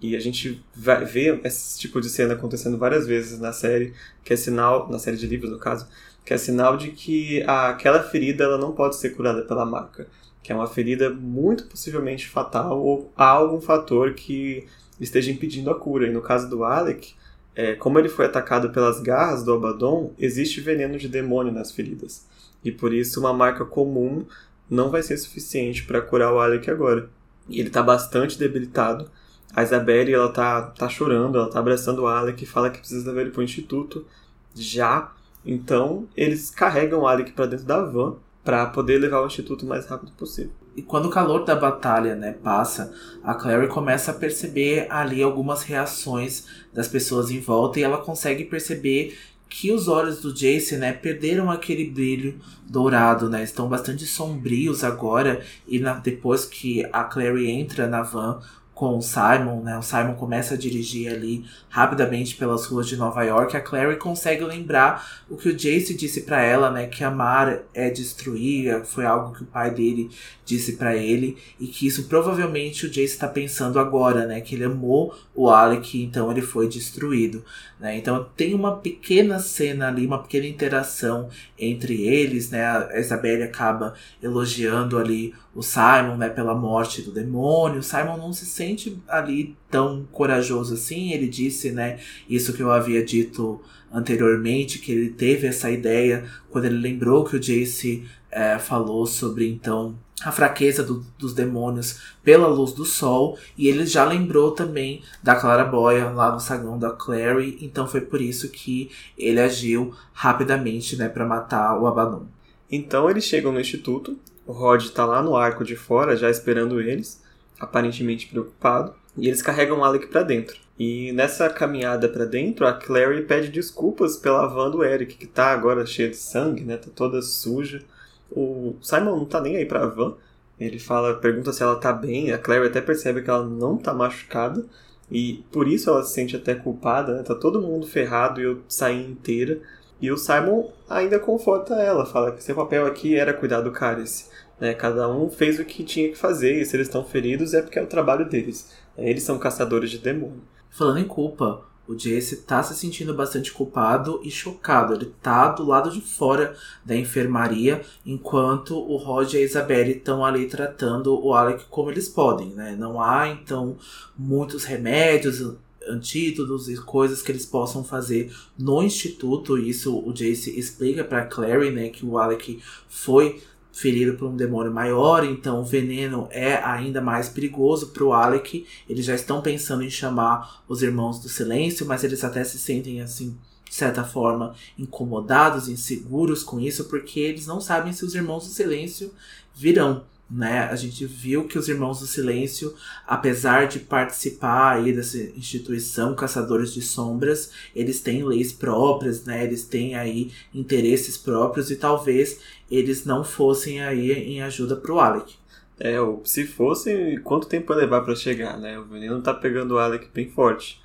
E a gente vai ver esse tipo de cena acontecendo várias vezes na série, que é sinal, na série de livros no caso, que é sinal de que aquela ferida ela não pode ser curada pela marca, que é uma ferida muito possivelmente fatal ou há algum fator que esteja impedindo a cura. E no caso do Alec, é, como ele foi atacado pelas garras do Abaddon, existe veneno de demônio nas feridas. E por isso uma marca comum não vai ser suficiente para curar o Alec agora. E ele está bastante debilitado a Isabelle, ela tá, tá chorando, ela tá abraçando o Alec e fala que precisa levar ele pro instituto já. Então, eles carregam o Alec para dentro da van para poder levar ao instituto o mais rápido possível. E quando o calor da batalha, né, passa, a Clary começa a perceber ali algumas reações das pessoas em volta e ela consegue perceber que os olhos do Jace, né, perderam aquele brilho dourado, né? Estão bastante sombrios agora e na, depois que a Clary entra na van, com o Simon, né? O Simon começa a dirigir ali rapidamente pelas ruas de Nova York. A Clary consegue lembrar o que o Jace disse para ela, né? Que amar é destruir, foi algo que o pai dele disse para ele e que isso provavelmente o Jace está pensando agora, né? Que ele amou o Alec, então ele foi destruído, né? Então tem uma pequena cena ali, uma pequena interação entre eles, né? A Isabelle acaba elogiando ali o Simon, né, pela morte do demônio. O Simon não se sente ali tão corajoso assim. Ele disse, né, isso que eu havia dito anteriormente, que ele teve essa ideia quando ele lembrou que o Jace é, falou sobre então a fraqueza do, dos demônios pela luz do sol e ele já lembrou também da Claraboia lá no sagão da Clary, então foi por isso que ele agiu rapidamente, né, para matar o Abaddon. Então eles chegam no instituto o Rod está lá no arco de fora, já esperando eles, aparentemente preocupado, e eles carregam Alec para dentro. E nessa caminhada para dentro, a Clary pede desculpas pela van do Eric, que tá agora cheia de sangue, né? Tá toda suja. O Simon não tá nem aí pra van. Ele fala, pergunta se ela tá bem. A Clary até percebe que ela não tá machucada. E por isso ela se sente até culpada, né? Tá todo mundo ferrado e eu saí inteira. E o Simon ainda conforta ela, fala que seu papel aqui era cuidar do cálice. Né? Cada um fez o que tinha que fazer, e se eles estão feridos é porque é o trabalho deles. Eles são caçadores de demônio. Falando em culpa, o Jace tá se sentindo bastante culpado e chocado. Ele tá do lado de fora da enfermaria, enquanto o Roger e a Isabelle estão ali tratando o Alec como eles podem, né? Não há, então, muitos remédios, antídotos e coisas que eles possam fazer no instituto. Isso o Jace explica para Clary, né, que o Alec foi ferido por um demônio maior, então o veneno é ainda mais perigoso para o Alec. Eles já estão pensando em chamar os Irmãos do Silêncio, mas eles até se sentem assim, de certa forma, incomodados, inseguros com isso, porque eles não sabem se os Irmãos do Silêncio virão. Né? A gente viu que os Irmãos do Silêncio, apesar de participar aí dessa instituição Caçadores de Sombras, eles têm leis próprias, né? Eles têm aí interesses próprios e talvez eles não fossem aí em ajuda pro Alec. É, se fosse, quanto tempo ia levar para chegar, né? O veneno tá pegando o Alec bem forte.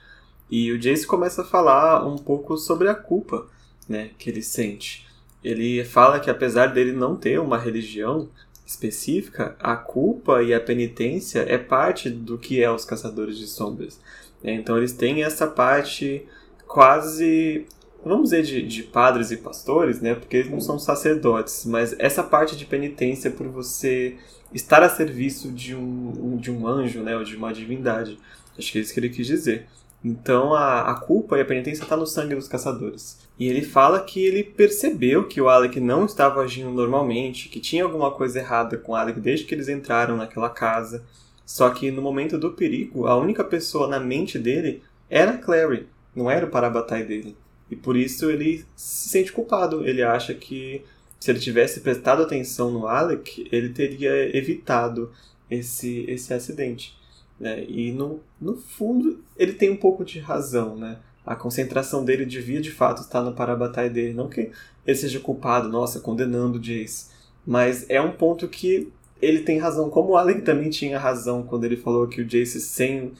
E o Jace começa a falar um pouco sobre a culpa, né, que ele sente. Ele fala que apesar dele não ter uma religião, específica, a culpa e a penitência é parte do que é os caçadores de sombras. É, então eles têm essa parte quase, vamos dizer, de, de, padres e pastores, né? Porque eles não são sacerdotes, mas essa parte de penitência por você estar a serviço de um, de um anjo, né? Ou de uma divindade. Acho que é isso que ele quis dizer. Então a, a culpa e a penitência está no sangue dos caçadores. E ele fala que ele percebeu que o Alec não estava agindo normalmente, que tinha alguma coisa errada com o Alec desde que eles entraram naquela casa. Só que no momento do perigo, a única pessoa na mente dele era a Clary, não era o Parabatai dele. E por isso ele se sente culpado. Ele acha que se ele tivesse prestado atenção no Alec, ele teria evitado esse, esse acidente. Né? E no, no fundo, ele tem um pouco de razão, né? A concentração dele devia de fato estar no Parabatai dele. Não que ele seja culpado, nossa, condenando o Jace. Mas é um ponto que ele tem razão. Como o Alec também tinha razão quando ele falou que o Jace sem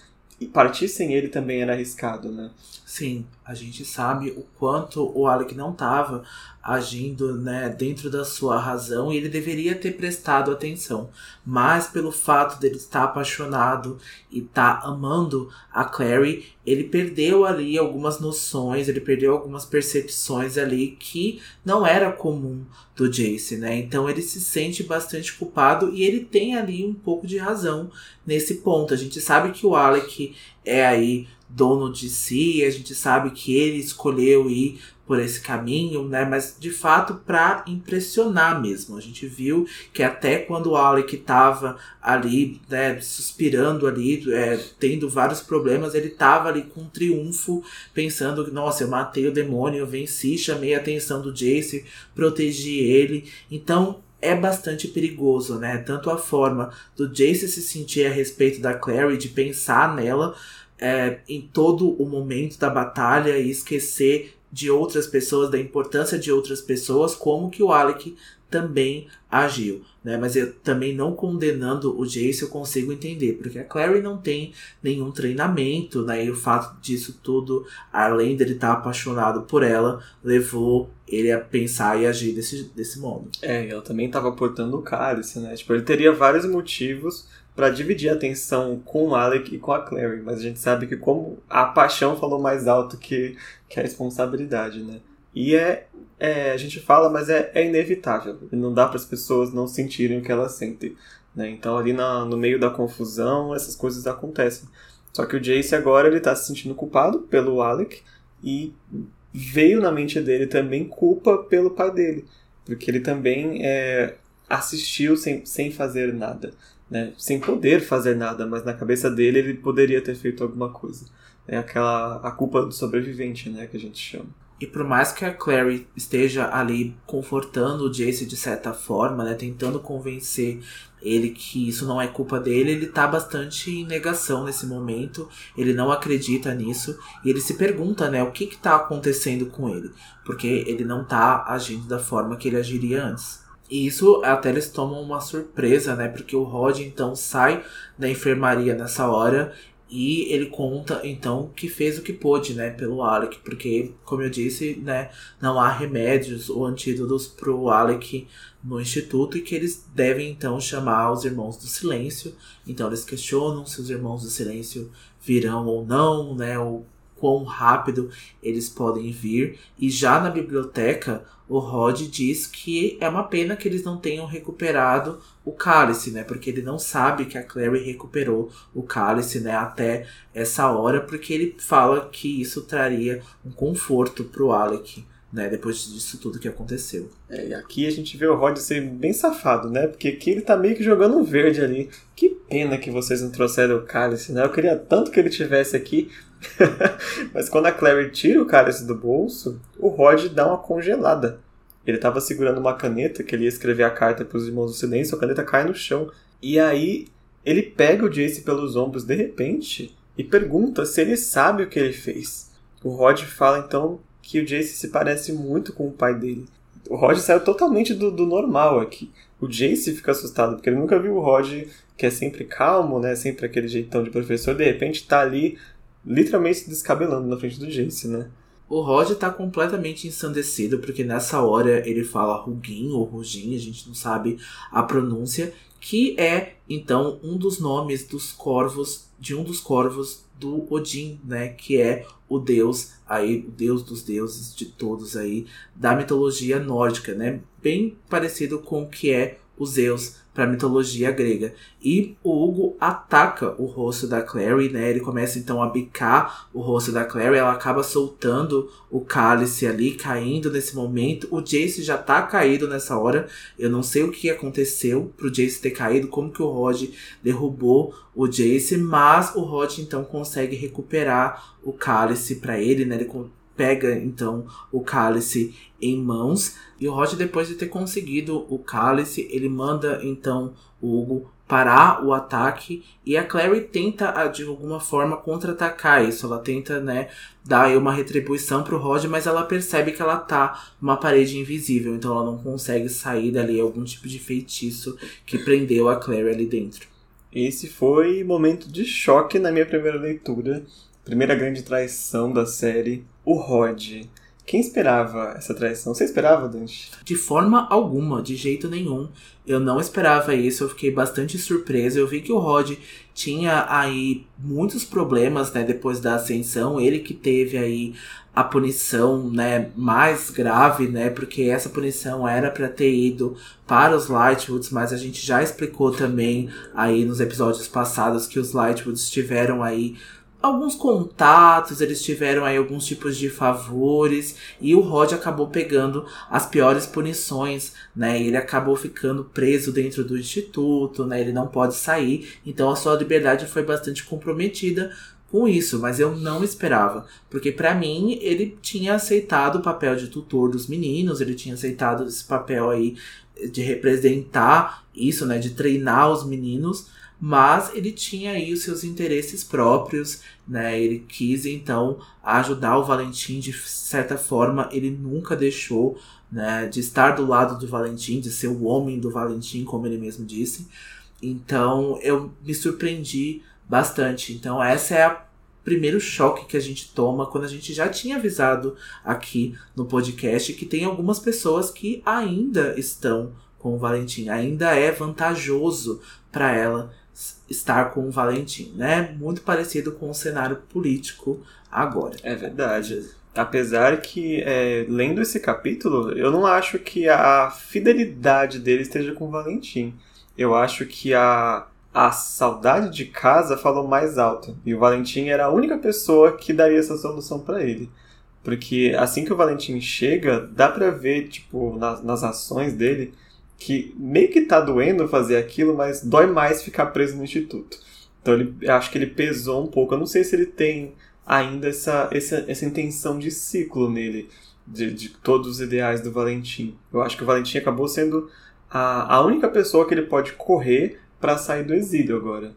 partir sem ele também era arriscado, né? Sim, a gente sabe o quanto o Alec não estava agindo né, dentro da sua razão e ele deveria ter prestado atenção. Mas pelo fato dele estar apaixonado e estar tá amando a Clary, ele perdeu ali algumas noções, ele perdeu algumas percepções ali que não era comum do Jace, né? Então ele se sente bastante culpado e ele tem ali um pouco de razão nesse ponto. A gente sabe que o Alec é aí dono de si, a gente sabe que ele escolheu ir por esse caminho, né? Mas de fato para impressionar mesmo. A gente viu que até quando o Alec estava ali, né, suspirando ali, é, tendo vários problemas, ele estava ali com um triunfo, pensando que, nossa, eu matei o demônio, eu venci, chamei a atenção do Jace, protegi ele. Então é bastante perigoso, né? Tanto a forma do Jace se sentir a respeito da Clary, de pensar nela, é, em todo o momento da batalha e esquecer de outras pessoas, da importância de outras pessoas, como que o Alec também agiu, né? Mas eu também não condenando o Jace eu consigo entender, porque a Clary não tem nenhum treinamento, né? E o fato disso tudo, além dele estar apaixonado por ela, levou ele a pensar e agir desse, desse modo. É, ela também estava portando o cálice, né? Tipo, ele teria vários motivos para dividir a atenção com o Alec e com a Clary, mas a gente sabe que como a paixão falou mais alto que, que a responsabilidade, né? E é, é a gente fala, mas é, é inevitável. Não dá para as pessoas não sentirem o que elas sentem, né? Então ali na, no meio da confusão essas coisas acontecem. Só que o Jace agora ele tá se sentindo culpado pelo Alec e veio na mente dele também culpa pelo pai dele, porque ele também é, assistiu sem, sem fazer nada né, sem poder fazer nada, mas na cabeça dele ele poderia ter feito alguma coisa. É aquela a culpa do sobrevivente, né, que a gente chama. E por mais que a Clary esteja ali confortando o Jace de certa forma, né, tentando convencer ele que isso não é culpa dele, ele tá bastante em negação nesse momento, ele não acredita nisso e ele se pergunta, né, o que que tá acontecendo com ele, porque ele não tá agindo da forma que ele agiria antes. E isso até eles tomam uma surpresa, né? Porque o Rod então sai da enfermaria nessa hora e ele conta então que fez o que pôde, né, pelo Alec, porque como eu disse, né, não há remédios ou antídotos pro Alec no instituto e que eles devem então chamar os irmãos do silêncio. Então eles questionam se os irmãos do silêncio virão ou não, né, ou quão rápido eles podem vir. E já na biblioteca, o Rod diz que é uma pena que eles não tenham recuperado o cálice, né? Porque ele não sabe que a Clary recuperou o cálice, né? Até essa hora, porque ele fala que isso traria um conforto pro Alec. Né, depois disso tudo que aconteceu. É, e aqui a gente vê o Rod ser bem safado, né? Porque aqui ele tá meio que jogando um verde ali. Que pena que vocês não trouxeram o cálice, né? Eu queria tanto que ele tivesse aqui, Mas quando a Clary tira o cálice do bolso, o Rod dá uma congelada. Ele estava segurando uma caneta que ele ia escrever a carta para os Irmãos do Silêncio, a caneta cai no chão. E aí ele pega o Jace pelos ombros de repente e pergunta se ele sabe o que ele fez. O Rod fala então que o Jace se parece muito com o pai dele. O Rod saiu totalmente do, do normal aqui. O Jace fica assustado porque ele nunca viu o Rod, que é sempre calmo, né? Sempre aquele jeitão de professor, de repente tá ali literalmente se descabelando na frente do Jace, né? O Rod tá completamente ensandecido, porque nessa hora ele fala Rugin ou Rugin, a gente não sabe a pronúncia, que é então um dos nomes dos corvos, de um dos corvos do Odin, né, que é o deus aí, o deus dos deuses de todos aí da mitologia nórdica, né? Bem parecido com o que é o Zeus para a mitologia grega. E o Hugo ataca o rosto da Clary, né? Ele começa então a bicar o rosto da Clary, ela acaba soltando o cálice ali, caindo nesse momento. O Jace já tá caído nessa hora. Eu não sei o que aconteceu pro Jace ter caído, como que o Rod derrubou o Jace, mas o Rod então consegue recuperar o cálice para ele, né? Ele pega então o cálice em mãos. E o Roger depois de ter conseguido o cálice ele manda então o Hugo parar o ataque. E a Clary tenta de alguma forma contra-atacar isso. Ela tenta né dar uma retribuição pro Roger mas ela percebe que ela tá numa parede invisível. Então ela não consegue sair dali. Algum tipo de feitiço que prendeu a Clary ali dentro. Esse foi momento de choque na minha primeira leitura. Primeira grande traição da série o Rod. Quem esperava essa traição? Você esperava, Dante? De forma alguma, de jeito nenhum. Eu não esperava isso, eu fiquei bastante surpreso. Eu vi que o Rod tinha aí muitos problemas, né, depois da ascensão. Ele que teve aí a punição, né, mais grave, né, porque essa punição era para ter ido para os Lightwoods, mas a gente já explicou também aí nos episódios passados que os Lightwoods tiveram aí alguns contatos, eles tiveram aí alguns tipos de favores e o Rod acabou pegando as piores punições, né? Ele acabou ficando preso dentro do instituto, né? Ele não pode sair, então a sua liberdade foi bastante comprometida com isso, mas eu não esperava, porque para mim ele tinha aceitado o papel de tutor dos meninos, ele tinha aceitado esse papel aí de representar isso, né, de treinar os meninos, mas ele tinha aí os seus interesses próprios, né? Ele quis então ajudar o Valentim de certa forma, ele nunca deixou, né, de estar do lado do Valentim, de ser o homem do Valentim, como ele mesmo disse. Então, eu me surpreendi bastante. Então, essa é a primeiro choque que a gente toma quando a gente já tinha avisado aqui no podcast que tem algumas pessoas que ainda estão com o Valentim, ainda é vantajoso para ela estar com o Valentim, né? Muito parecido com o cenário político agora. É verdade. Apesar que, é, lendo esse capítulo, eu não acho que a fidelidade dele esteja com o Valentim. Eu acho que a, a saudade de casa falou mais alto. E o Valentim era a única pessoa que daria essa solução para ele. Porque assim que o Valentim chega, dá pra ver, tipo, nas, nas ações dele, que meio que tá doendo fazer aquilo, mas dói mais ficar preso no instituto. Então ele, acho que ele pesou um pouco. Eu não sei se ele tem ainda essa, essa, essa intenção de ciclo nele, de, de todos os ideais do Valentim. Eu acho que o Valentim acabou sendo a, a única pessoa que ele pode correr para sair do exílio agora.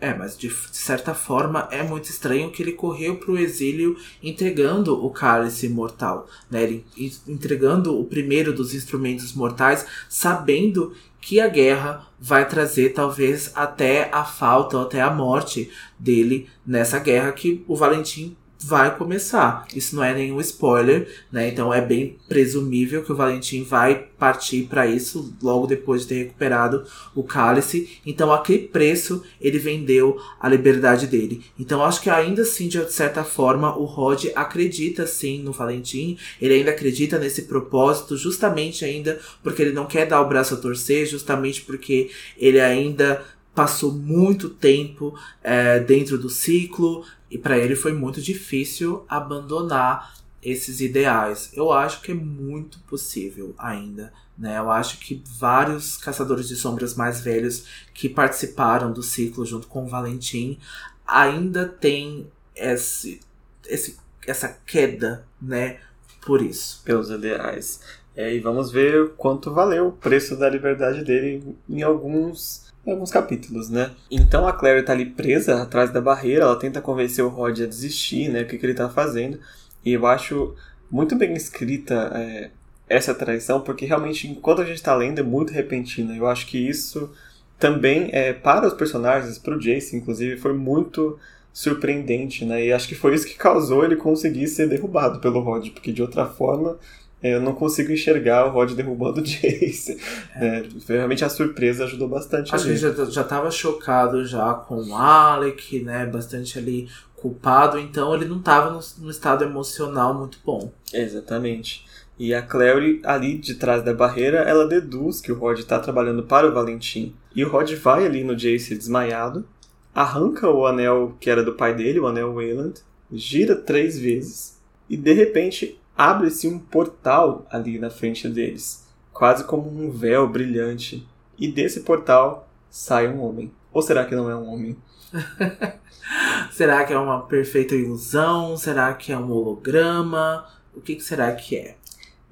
É, mas de, certa forma é muito estranho que ele correu para o exílio entregando o cálice mortal, né? Ele entregando o primeiro dos instrumentos mortais, sabendo que a guerra vai trazer talvez até a falta até a morte dele nessa guerra que o Valentim vai começar. Isso não é nenhum spoiler, né? Então é bem presumível que o Valentim vai partir para isso logo depois de ter recuperado o cálice. Então a que preço ele vendeu a liberdade dele? Então acho que ainda assim, de certa forma, o Rod acredita sim no Valentim. Ele ainda acredita nesse propósito, justamente ainda porque ele não quer dar o braço a torcer, justamente porque ele ainda passou muito tempo é, dentro do ciclo, e para ele foi muito difícil abandonar esses ideais. Eu acho que é muito possível ainda. Né? Eu acho que vários caçadores de sombras mais velhos que participaram do ciclo junto com o Valentim ainda tem esse, esse, essa queda, né? Por isso. Pelos ideais. É, e vamos ver quanto valeu o preço da liberdade dele em alguns, em alguns capítulos, né? Então a Clary tá ali presa atrás da barreira, ela tenta convencer o Rod a desistir, né? O que, que ele tá fazendo. E eu acho muito bem escrita é, essa traição, porque realmente, enquanto a gente tá lendo, é muito repentina. Eu acho que isso também, é, para os personagens, para o Jace, inclusive, foi muito surpreendente, né? E acho que foi isso que causou ele conseguir ser derrubado pelo Rod, porque de outra forma eu não consigo enxergar o Rod derrubando o Jace. É. É, realmente a surpresa ajudou bastante. A gente já, já tava chocado já com o Alec, né? Bastante ali culpado, então ele não tava no, no estado emocional muito bom. Exatamente. E a Clary, ali de trás da barreira, ela deduz que o Rod está trabalhando para o Valentim. E o Rod vai ali no Jace desmaiado, arranca o anel que era do pai dele, o anel Wayland, gira três vezes e de repente abre-se um portal ali na frente deles, quase como um véu brilhante. E desse portal sai um homem. Ou será que não é um homem? será que é uma perfeita ilusão? Será que é um holograma? O que, que será que é?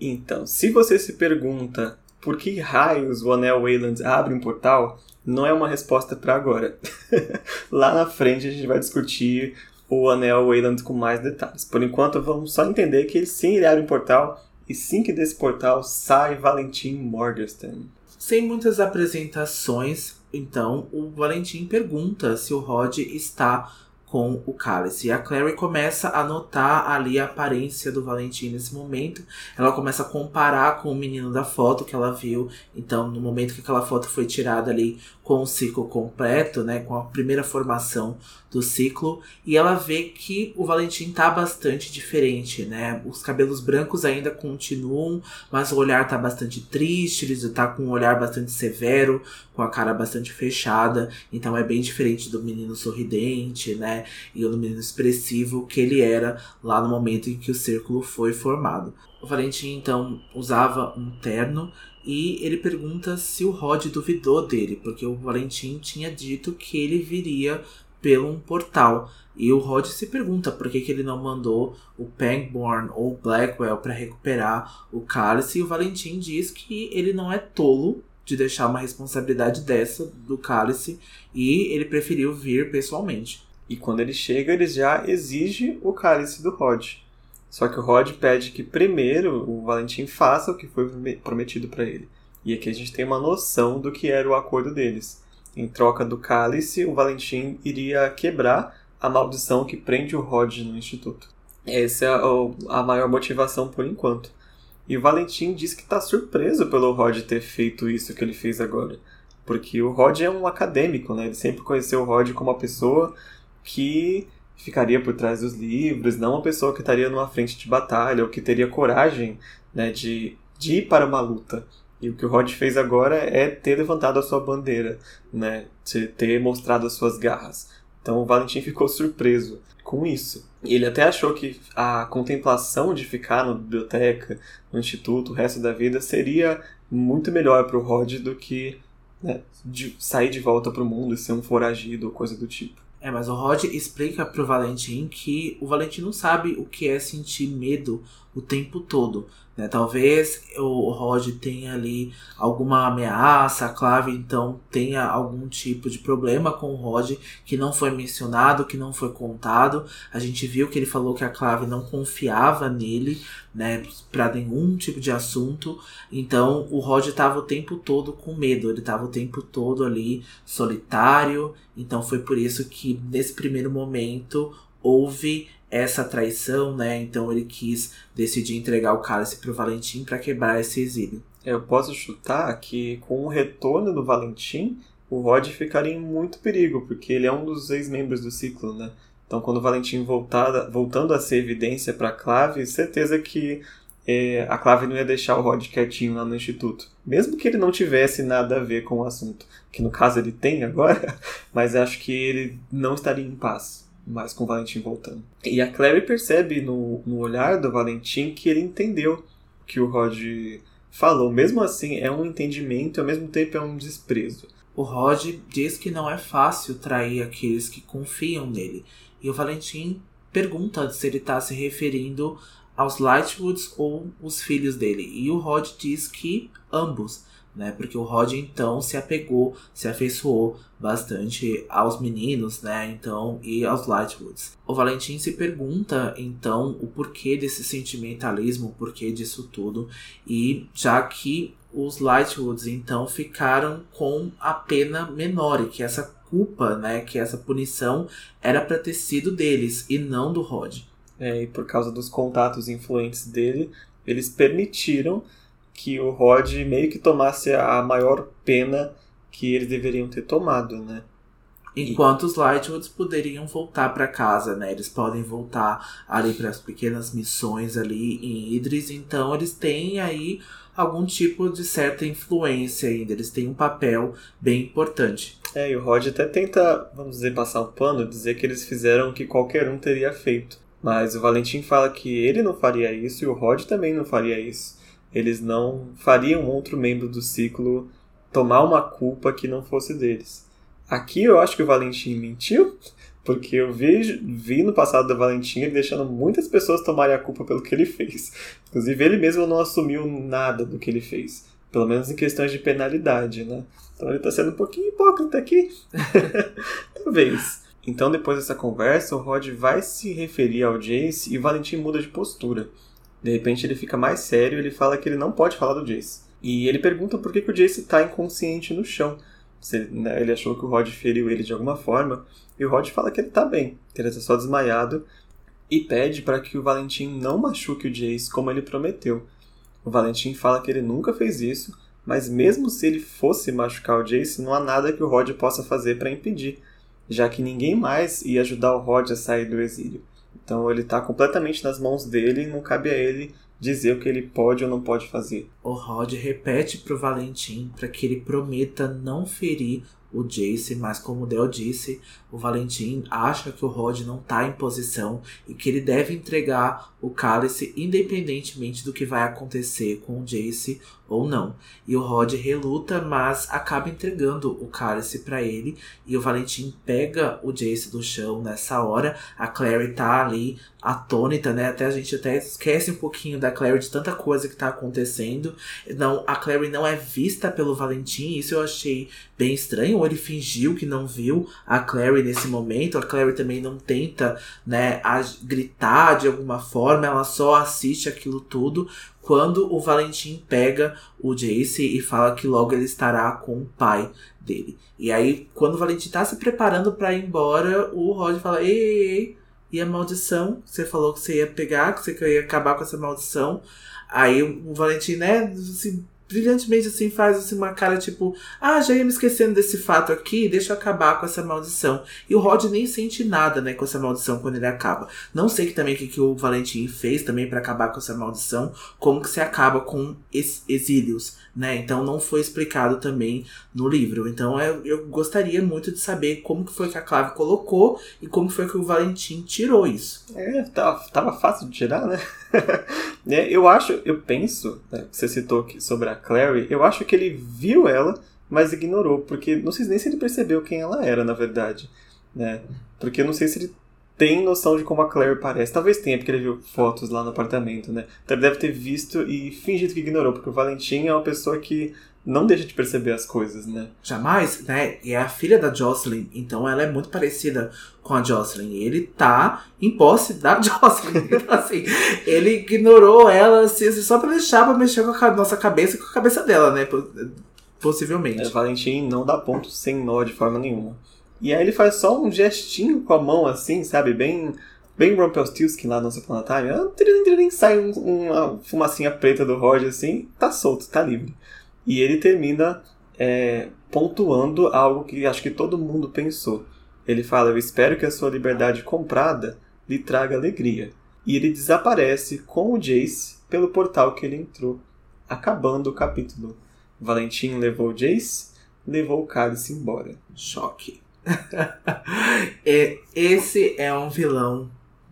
Então, se você se pergunta por que raios o Anel Wayland abre um portal, não é uma resposta para agora. Lá na frente a gente vai discutir o Anel Wayland com mais detalhes. Por enquanto, vamos só entender que ele sim ele abre um portal e sim que desse portal sai Valentim Morgenstern. Sem muitas apresentações, então o Valentim pergunta se o Rod está com o cálice. E a Clary começa a notar ali a aparência do Valentim nesse momento. Ela começa a comparar com o menino da foto que ela viu. Então, no momento que aquela foto foi tirada ali com o ciclo completo, né, com a primeira formação do ciclo, e ela vê que o Valentim tá bastante diferente, né? Os cabelos brancos ainda continuam, mas o olhar tá bastante triste, ele tá com um olhar bastante severo, com a cara bastante fechada, então é bem diferente do menino sorridente, né? E do menino expressivo que ele era lá no momento em que o círculo foi formado. O Valentim então usava um terno e ele pergunta se o Rod duvidou dele, porque o Valentim tinha dito que ele viria pelo um portal. E o Rod se pergunta por que, que ele não mandou o Pangborn ou Blackwell para recuperar o cálice. E o Valentim diz que ele não é tolo de deixar uma responsabilidade dessa do cálice e ele preferiu vir pessoalmente. E quando ele chega, ele já exige o cálice do Rod. Só que o Rod pede que primeiro o Valentim faça o que foi prometido para ele. E aqui a gente tem uma noção do que era o acordo deles. Em troca do cálice, o Valentim iria quebrar a maldição que prende o Rod no instituto. Essa é a maior motivação por enquanto. E o Valentim diz que está surpreso pelo Rod ter feito isso que ele fez agora. Porque o Rod é um acadêmico, né? Ele sempre conheceu o Rod como uma pessoa que ficaria por trás dos livros, não uma pessoa que estaria numa frente de batalha ou que teria coragem né, de, de ir para uma luta. E o que o Rod fez agora é ter levantado a sua bandeira, né, ter mostrado as suas garras. Então o Valentim ficou surpreso com isso. Ele até achou que a contemplação de ficar na biblioteca, no instituto, o resto da vida seria muito melhor para o Rod do que né, de sair de volta para o mundo e ser um foragido ou coisa do tipo. É, mas o Rod explica pro Valentim que o Valentim não sabe o que é sentir medo o tempo todo. Né? Talvez o Rod tenha ali alguma ameaça, a Clave então tenha algum tipo de problema com o Rod que não foi mencionado, que não foi contado. A gente viu que ele falou que a Clave não confiava nele, né, para nenhum tipo de assunto. Então o Rod estava o tempo todo com medo, ele estava o tempo todo ali solitário. Então foi por isso que nesse primeiro momento houve essa traição, né? Então ele quis decidir entregar o cálice pro Valentim para quebrar esse exílio. Eu posso chutar que com o retorno do Valentim, o Rod ficaria em muito perigo, porque ele é um dos ex-membros do ciclo, né? Então, quando o Valentim voltar, voltando a ser evidência para a Clave, certeza que é, a Clave não ia deixar o Rod quietinho lá no instituto. Mesmo que ele não tivesse nada a ver com o assunto, que no caso ele tem agora, mas acho que ele não estaria em paz mais com o Valentim voltando. E a Clary percebe no, no olhar do Valentim que ele entendeu o que o Rod falou. Mesmo assim, é um entendimento e ao mesmo tempo é um desprezo. O Rod diz que não é fácil trair aqueles que confiam nele. E o Valentim pergunta se ele está se referindo aos Lightwoods ou os filhos dele. E o Rod diz que ambos, né? Porque o Rod então se apegou, se afeiçoou bastante aos meninos, né? Então, e aos Lightwoods. O Valentim se pergunta então o porquê desse sentimentalismo, o porquê disso tudo, e já que os Lightwoods então ficaram com a pena menor e que essa culpa, né, que essa punição era para ter sido deles e não do Rod. É, e por causa dos contatos influentes dele, eles permitiram que o Rod meio que tomasse a maior pena que eles deveriam ter tomado, né? Enquanto os Lightwoods poderiam voltar para casa, né? Eles podem voltar ali para as pequenas missões ali em Idris, então eles têm aí algum tipo de certa influência ainda, eles têm um papel bem importante. É, e o Rod até tenta, vamos dizer, passar o um pano, dizer que eles fizeram o que qualquer um teria feito. Mas o Valentim fala que ele não faria isso e o Rod também não faria isso. Eles não fariam outro membro do ciclo tomar uma culpa que não fosse deles. Aqui eu acho que o Valentim mentiu, porque eu vi, vi no passado do Valentim ele deixando muitas pessoas tomarem a culpa pelo que ele fez. Inclusive ele mesmo não assumiu nada do que ele fez. Pelo menos em questões de penalidade, né? Então ele tá sendo um pouquinho hipócrita aqui. Talvez. Então, depois dessa conversa, o Rod vai se referir ao Jace e o Valentim muda de postura. De repente, ele fica mais sério e ele fala que ele não pode falar do Jace. E ele pergunta por que, que o Jace está inconsciente no chão. Ele, né, ele, achou que o Rod feriu ele de alguma forma. E o Rod fala que ele está bem, que ele está só desmaiado. E pede para que o Valentim não machuque o Jace como ele prometeu. O Valentim fala que ele nunca fez isso, mas mesmo se ele fosse machucar o Jace, não há nada que o Rod possa fazer para impedir já que ninguém mais ia ajudar o Rod a sair do exílio. Então ele está completamente nas mãos dele e não cabe a ele dizer o que ele pode ou não pode fazer. O Rod repete para o Valentim para que ele prometa não ferir o Jace, mas como o Del disse, o Valentim acha que o Rod não está em posição e que ele deve entregar o cálice independentemente do que vai acontecer com o Jace ou não. E o Rod reluta, mas acaba entregando o cálice para ele e o Valentim pega o Jace do chão nessa hora. A Clary tá ali atônita, né? Até a gente até esquece um pouquinho da Clary de tanta coisa que tá acontecendo. Não, a Clary não é vista pelo Valentim, isso eu achei bem estranho. Ou ele fingiu que não viu a Clary nesse momento. A Clary também não tenta, né, gritar de alguma forma, ela só assiste aquilo tudo quando o Valentim pega o Jace e fala que logo ele estará com o pai dele. E aí, quando o Valentim tá se preparando para ir embora, o Rod fala: ei, ei, ei, e a maldição? Você falou que você ia pegar, que você ia acabar com essa maldição. Aí o Valentim, né, assim, brilhantemente assim faz assim, uma cara tipo, ah, já ia me esquecendo desse fato aqui, deixa eu acabar com essa maldição. E o Rod nem sente nada, né, com essa maldição quando ele acaba. Não sei que também o que, que o Valentim fez também para acabar com essa maldição, como que se acaba com ex exílios, né? Então não foi explicado também no livro. Então eu, eu gostaria muito de saber como que foi que a Clave colocou e como foi que o Valentim tirou isso. É, tava, tava fácil de tirar, né? é, eu acho, eu penso, né, você citou aqui sobre a Clary, eu acho que ele viu ela, mas ignorou, porque não sei nem se ele percebeu quem ela era, na verdade. Né? Porque eu não sei se ele tem noção de como a Claire parece. Talvez tenha, porque ele viu fotos lá no apartamento, né? Então ele deve ter visto e fingido que ignorou, porque o Valentim é uma pessoa que não deixa de perceber as coisas, né? Jamais, né? E é a filha da Jocelyn, então ela é muito parecida com a Jocelyn. E ele tá em posse da Jocelyn. Então, assim, ele ignorou ela assim, assim, só pra deixar pra mexer com a nossa cabeça e com a cabeça dela, né? Possivelmente. É, Valentim não dá ponto sem nó de forma nenhuma. E aí ele faz só um gestinho com a mão, assim, sabe? Bem bem Rumpelstiltskin lá no a Time. Sai uma fumacinha preta do Roger, assim, tá solto, tá livre. E ele termina é, pontuando algo que acho que todo mundo pensou. Ele fala: Eu espero que a sua liberdade comprada lhe traga alegria. E ele desaparece com o Jace pelo portal que ele entrou, acabando o capítulo. Valentim levou o Jace, levou o cálice embora. Choque. Esse é um vilão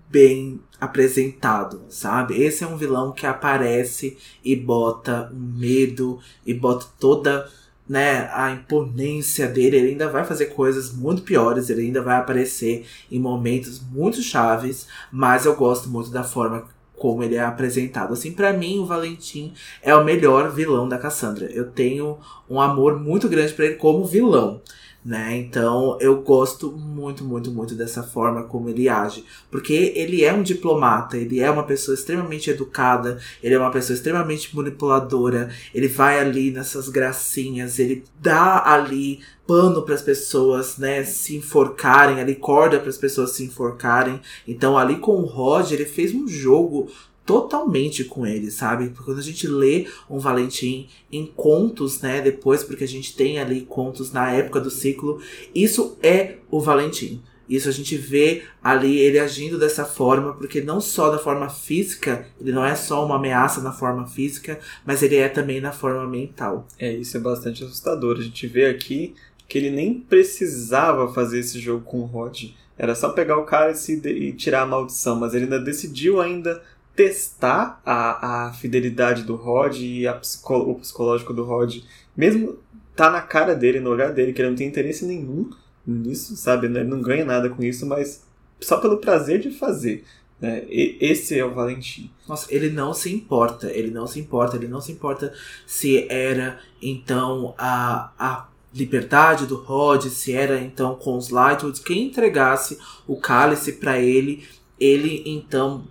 bem apresentado, sabe? Esse é um vilão que aparece e bota um medo e bota toda né, a imponência dele, ele ainda vai fazer coisas muito piores, ele ainda vai aparecer em momentos muito chaves, mas eu gosto muito da forma como ele é apresentado. Assim, para mim, o Valentim é o melhor vilão da Cassandra. Eu tenho um amor muito grande para ele como vilão. Né? Então eu gosto muito, muito, muito dessa forma como ele age. Porque ele é um diplomata, ele é uma pessoa extremamente educada, ele é uma pessoa extremamente manipuladora, ele vai ali nessas gracinhas, ele dá ali pano para as pessoas, né, se enforcarem, ali corda para as pessoas se enforcarem. Então ali com o Roger, ele fez um jogo totalmente com ele, sabe? Porque quando a gente lê um Valentim em contos, né, depois, porque a gente tem ali contos na época do ciclo, isso é o Valentim. Isso a gente vê ali ele agindo dessa forma, porque não só da forma física, ele não é só uma ameaça na forma física, mas ele é também na forma mental. É, isso é bastante assustador. A gente vê aqui que ele nem precisava fazer esse jogo com o Rod. Era só pegar o cara e, tirar a maldição, mas ele ainda decidiu ainda testar a, a fidelidade do Rod e psico, o psicológico do Rod, mesmo tá na cara dele, no olhar dele, que ele não tem interesse nenhum nisso, sabe? Ele não ganha nada com isso, mas só pelo prazer de fazer. Né? E, esse é o Valentim. Nossa, ele não se importa, ele não se importa, ele não se importa se era então a, a liberdade do Rod, se era então com os Lightwoods, quem entregasse o cálice para ele, ele então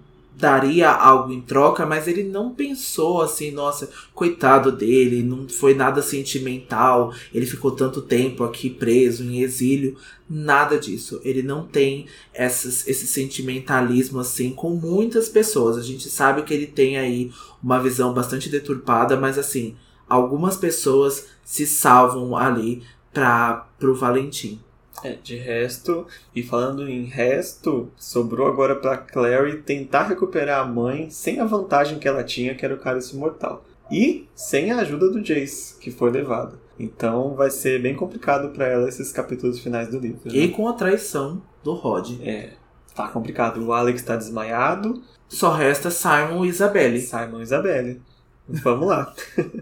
daria algo em troca, mas ele não pensou assim, nossa, coitado dele, não foi nada sentimental, ele ficou tanto tempo aqui preso em exílio, nada disso. Ele não tem essas, esse sentimentalismo assim com muitas pessoas. A gente sabe que ele tem aí uma visão bastante deturpada, mas assim, algumas pessoas se salvam ali para pro Valentim. É, de resto, e falando em resto, sobrou agora para Clary tentar recuperar a mãe sem a vantagem que ela tinha, que era o cálice mortal. E sem a ajuda do Jace, que foi levado. Então vai ser bem complicado para ela esses capítulos finais do livro. Né? E com a traição do Rod. É, tá complicado. O Alex tá desmaiado. Só resta Simon e Isabelle. Simon e Isabelle. Vamos lá.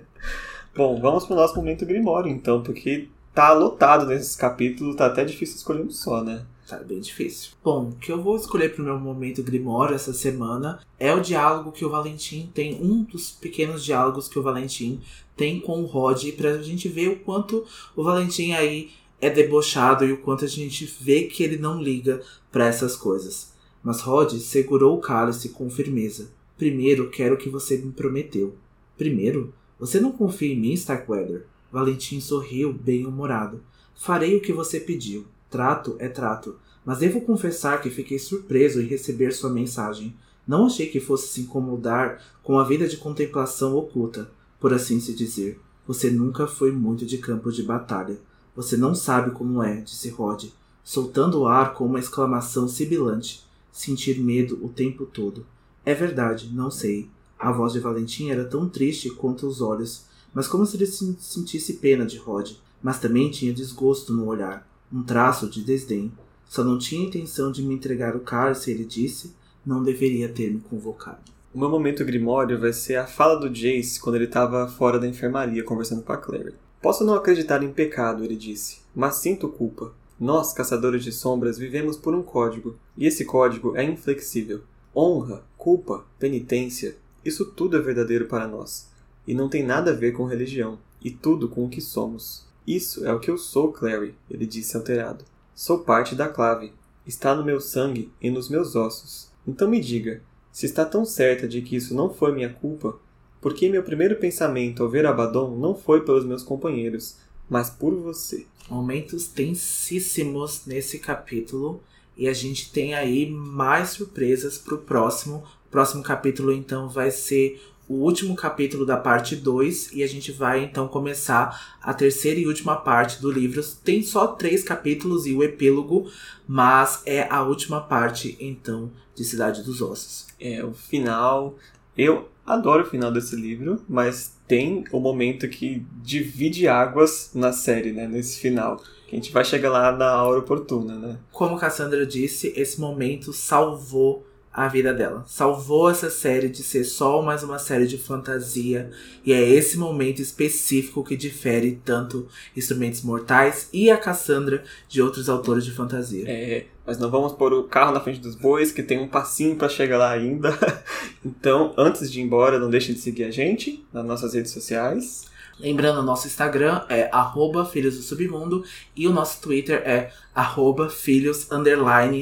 Bom, vamos pro nosso momento Grimório, então, porque tá lotado nesses capítulos, tá até difícil escolher um só, né? Tá bem difícil. Bom, o que eu vou escolher pro meu momento Grimório essa semana é o diálogo que o Valentim tem, um dos pequenos diálogos que o Valentim tem com o Rod, pra gente ver o quanto o Valentim aí é debochado e o quanto a gente vê que ele não liga para essas coisas. Mas Rod segurou o cálice com firmeza. Primeiro quero o que você me prometeu. Primeiro? Você não confia em mim, Starkweather? Valentim sorriu, bem-humorado. Farei o que você pediu. Trato é trato. Mas devo confessar que fiquei surpreso em receber sua mensagem. Não achei que fosse se incomodar com a vida de contemplação oculta, por assim se dizer. Você nunca foi muito de campo de batalha. Você não sabe como é, disse Rod, soltando o ar com uma exclamação sibilante. Sentir medo o tempo todo. É verdade, não sei. A voz de Valentim era tão triste quanto os olhos, mas como se ele sentisse pena de Rod, mas também tinha desgosto no olhar, um traço de desdém. Só não tinha intenção de me entregar o cálice, ele disse, não deveria ter me convocado. O meu momento grimório vai ser a fala do Jace quando ele estava fora da enfermaria conversando com a Clary. Posso não acreditar em pecado, ele disse, mas sinto culpa. Nós, caçadores de sombras, vivemos por um código, e esse código é inflexível. Honra, culpa, penitência, isso tudo é verdadeiro para nós e não tem nada a ver com religião, e tudo com o que somos. Isso é o que eu sou, Clary, ele disse alterado. Sou parte da clave. Está no meu sangue e nos meus ossos. Então me diga, se está tão certa de que isso não foi minha culpa, por que meu primeiro pensamento ao ver Abaddon não foi pelos meus companheiros, mas por você? Momentos tensíssimos nesse capítulo e a gente tem aí mais surpresas para o próximo. O próximo capítulo então vai ser o último capítulo da parte 2 e a gente vai então começar a terceira e última parte do livro. Tem só três capítulos e o epílogo, mas é a última parte então de Cidade dos Ossos. É, o final. Eu adoro o final desse livro, mas tem o momento que divide águas na série, né? Nesse final. Que a gente vai chegar lá na hora oportuna, né? Como Cassandra disse, esse momento salvou a vida dela. Salvou essa série de ser só mais uma série de fantasia. E é esse momento específico que difere tanto Instrumentos Mortais e a Cassandra de outros autores de fantasia. É, mas não vamos pôr o carro na frente dos bois, que tem um passinho para chegar lá ainda. então, antes de ir embora, não deixem de seguir a gente nas nossas redes sociais. Lembrando, nosso Instagram é arroba Filhos do Submundo e o nosso Twitter é arroba Filhos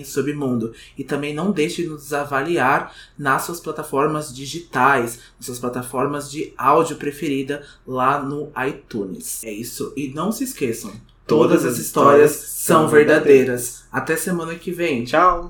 Submundo. E também não deixe de nos avaliar nas suas plataformas digitais, nas suas plataformas de áudio preferida lá no iTunes. É isso. E não se esqueçam, todas, todas as histórias são verdadeiras. Até semana que vem. Tchau!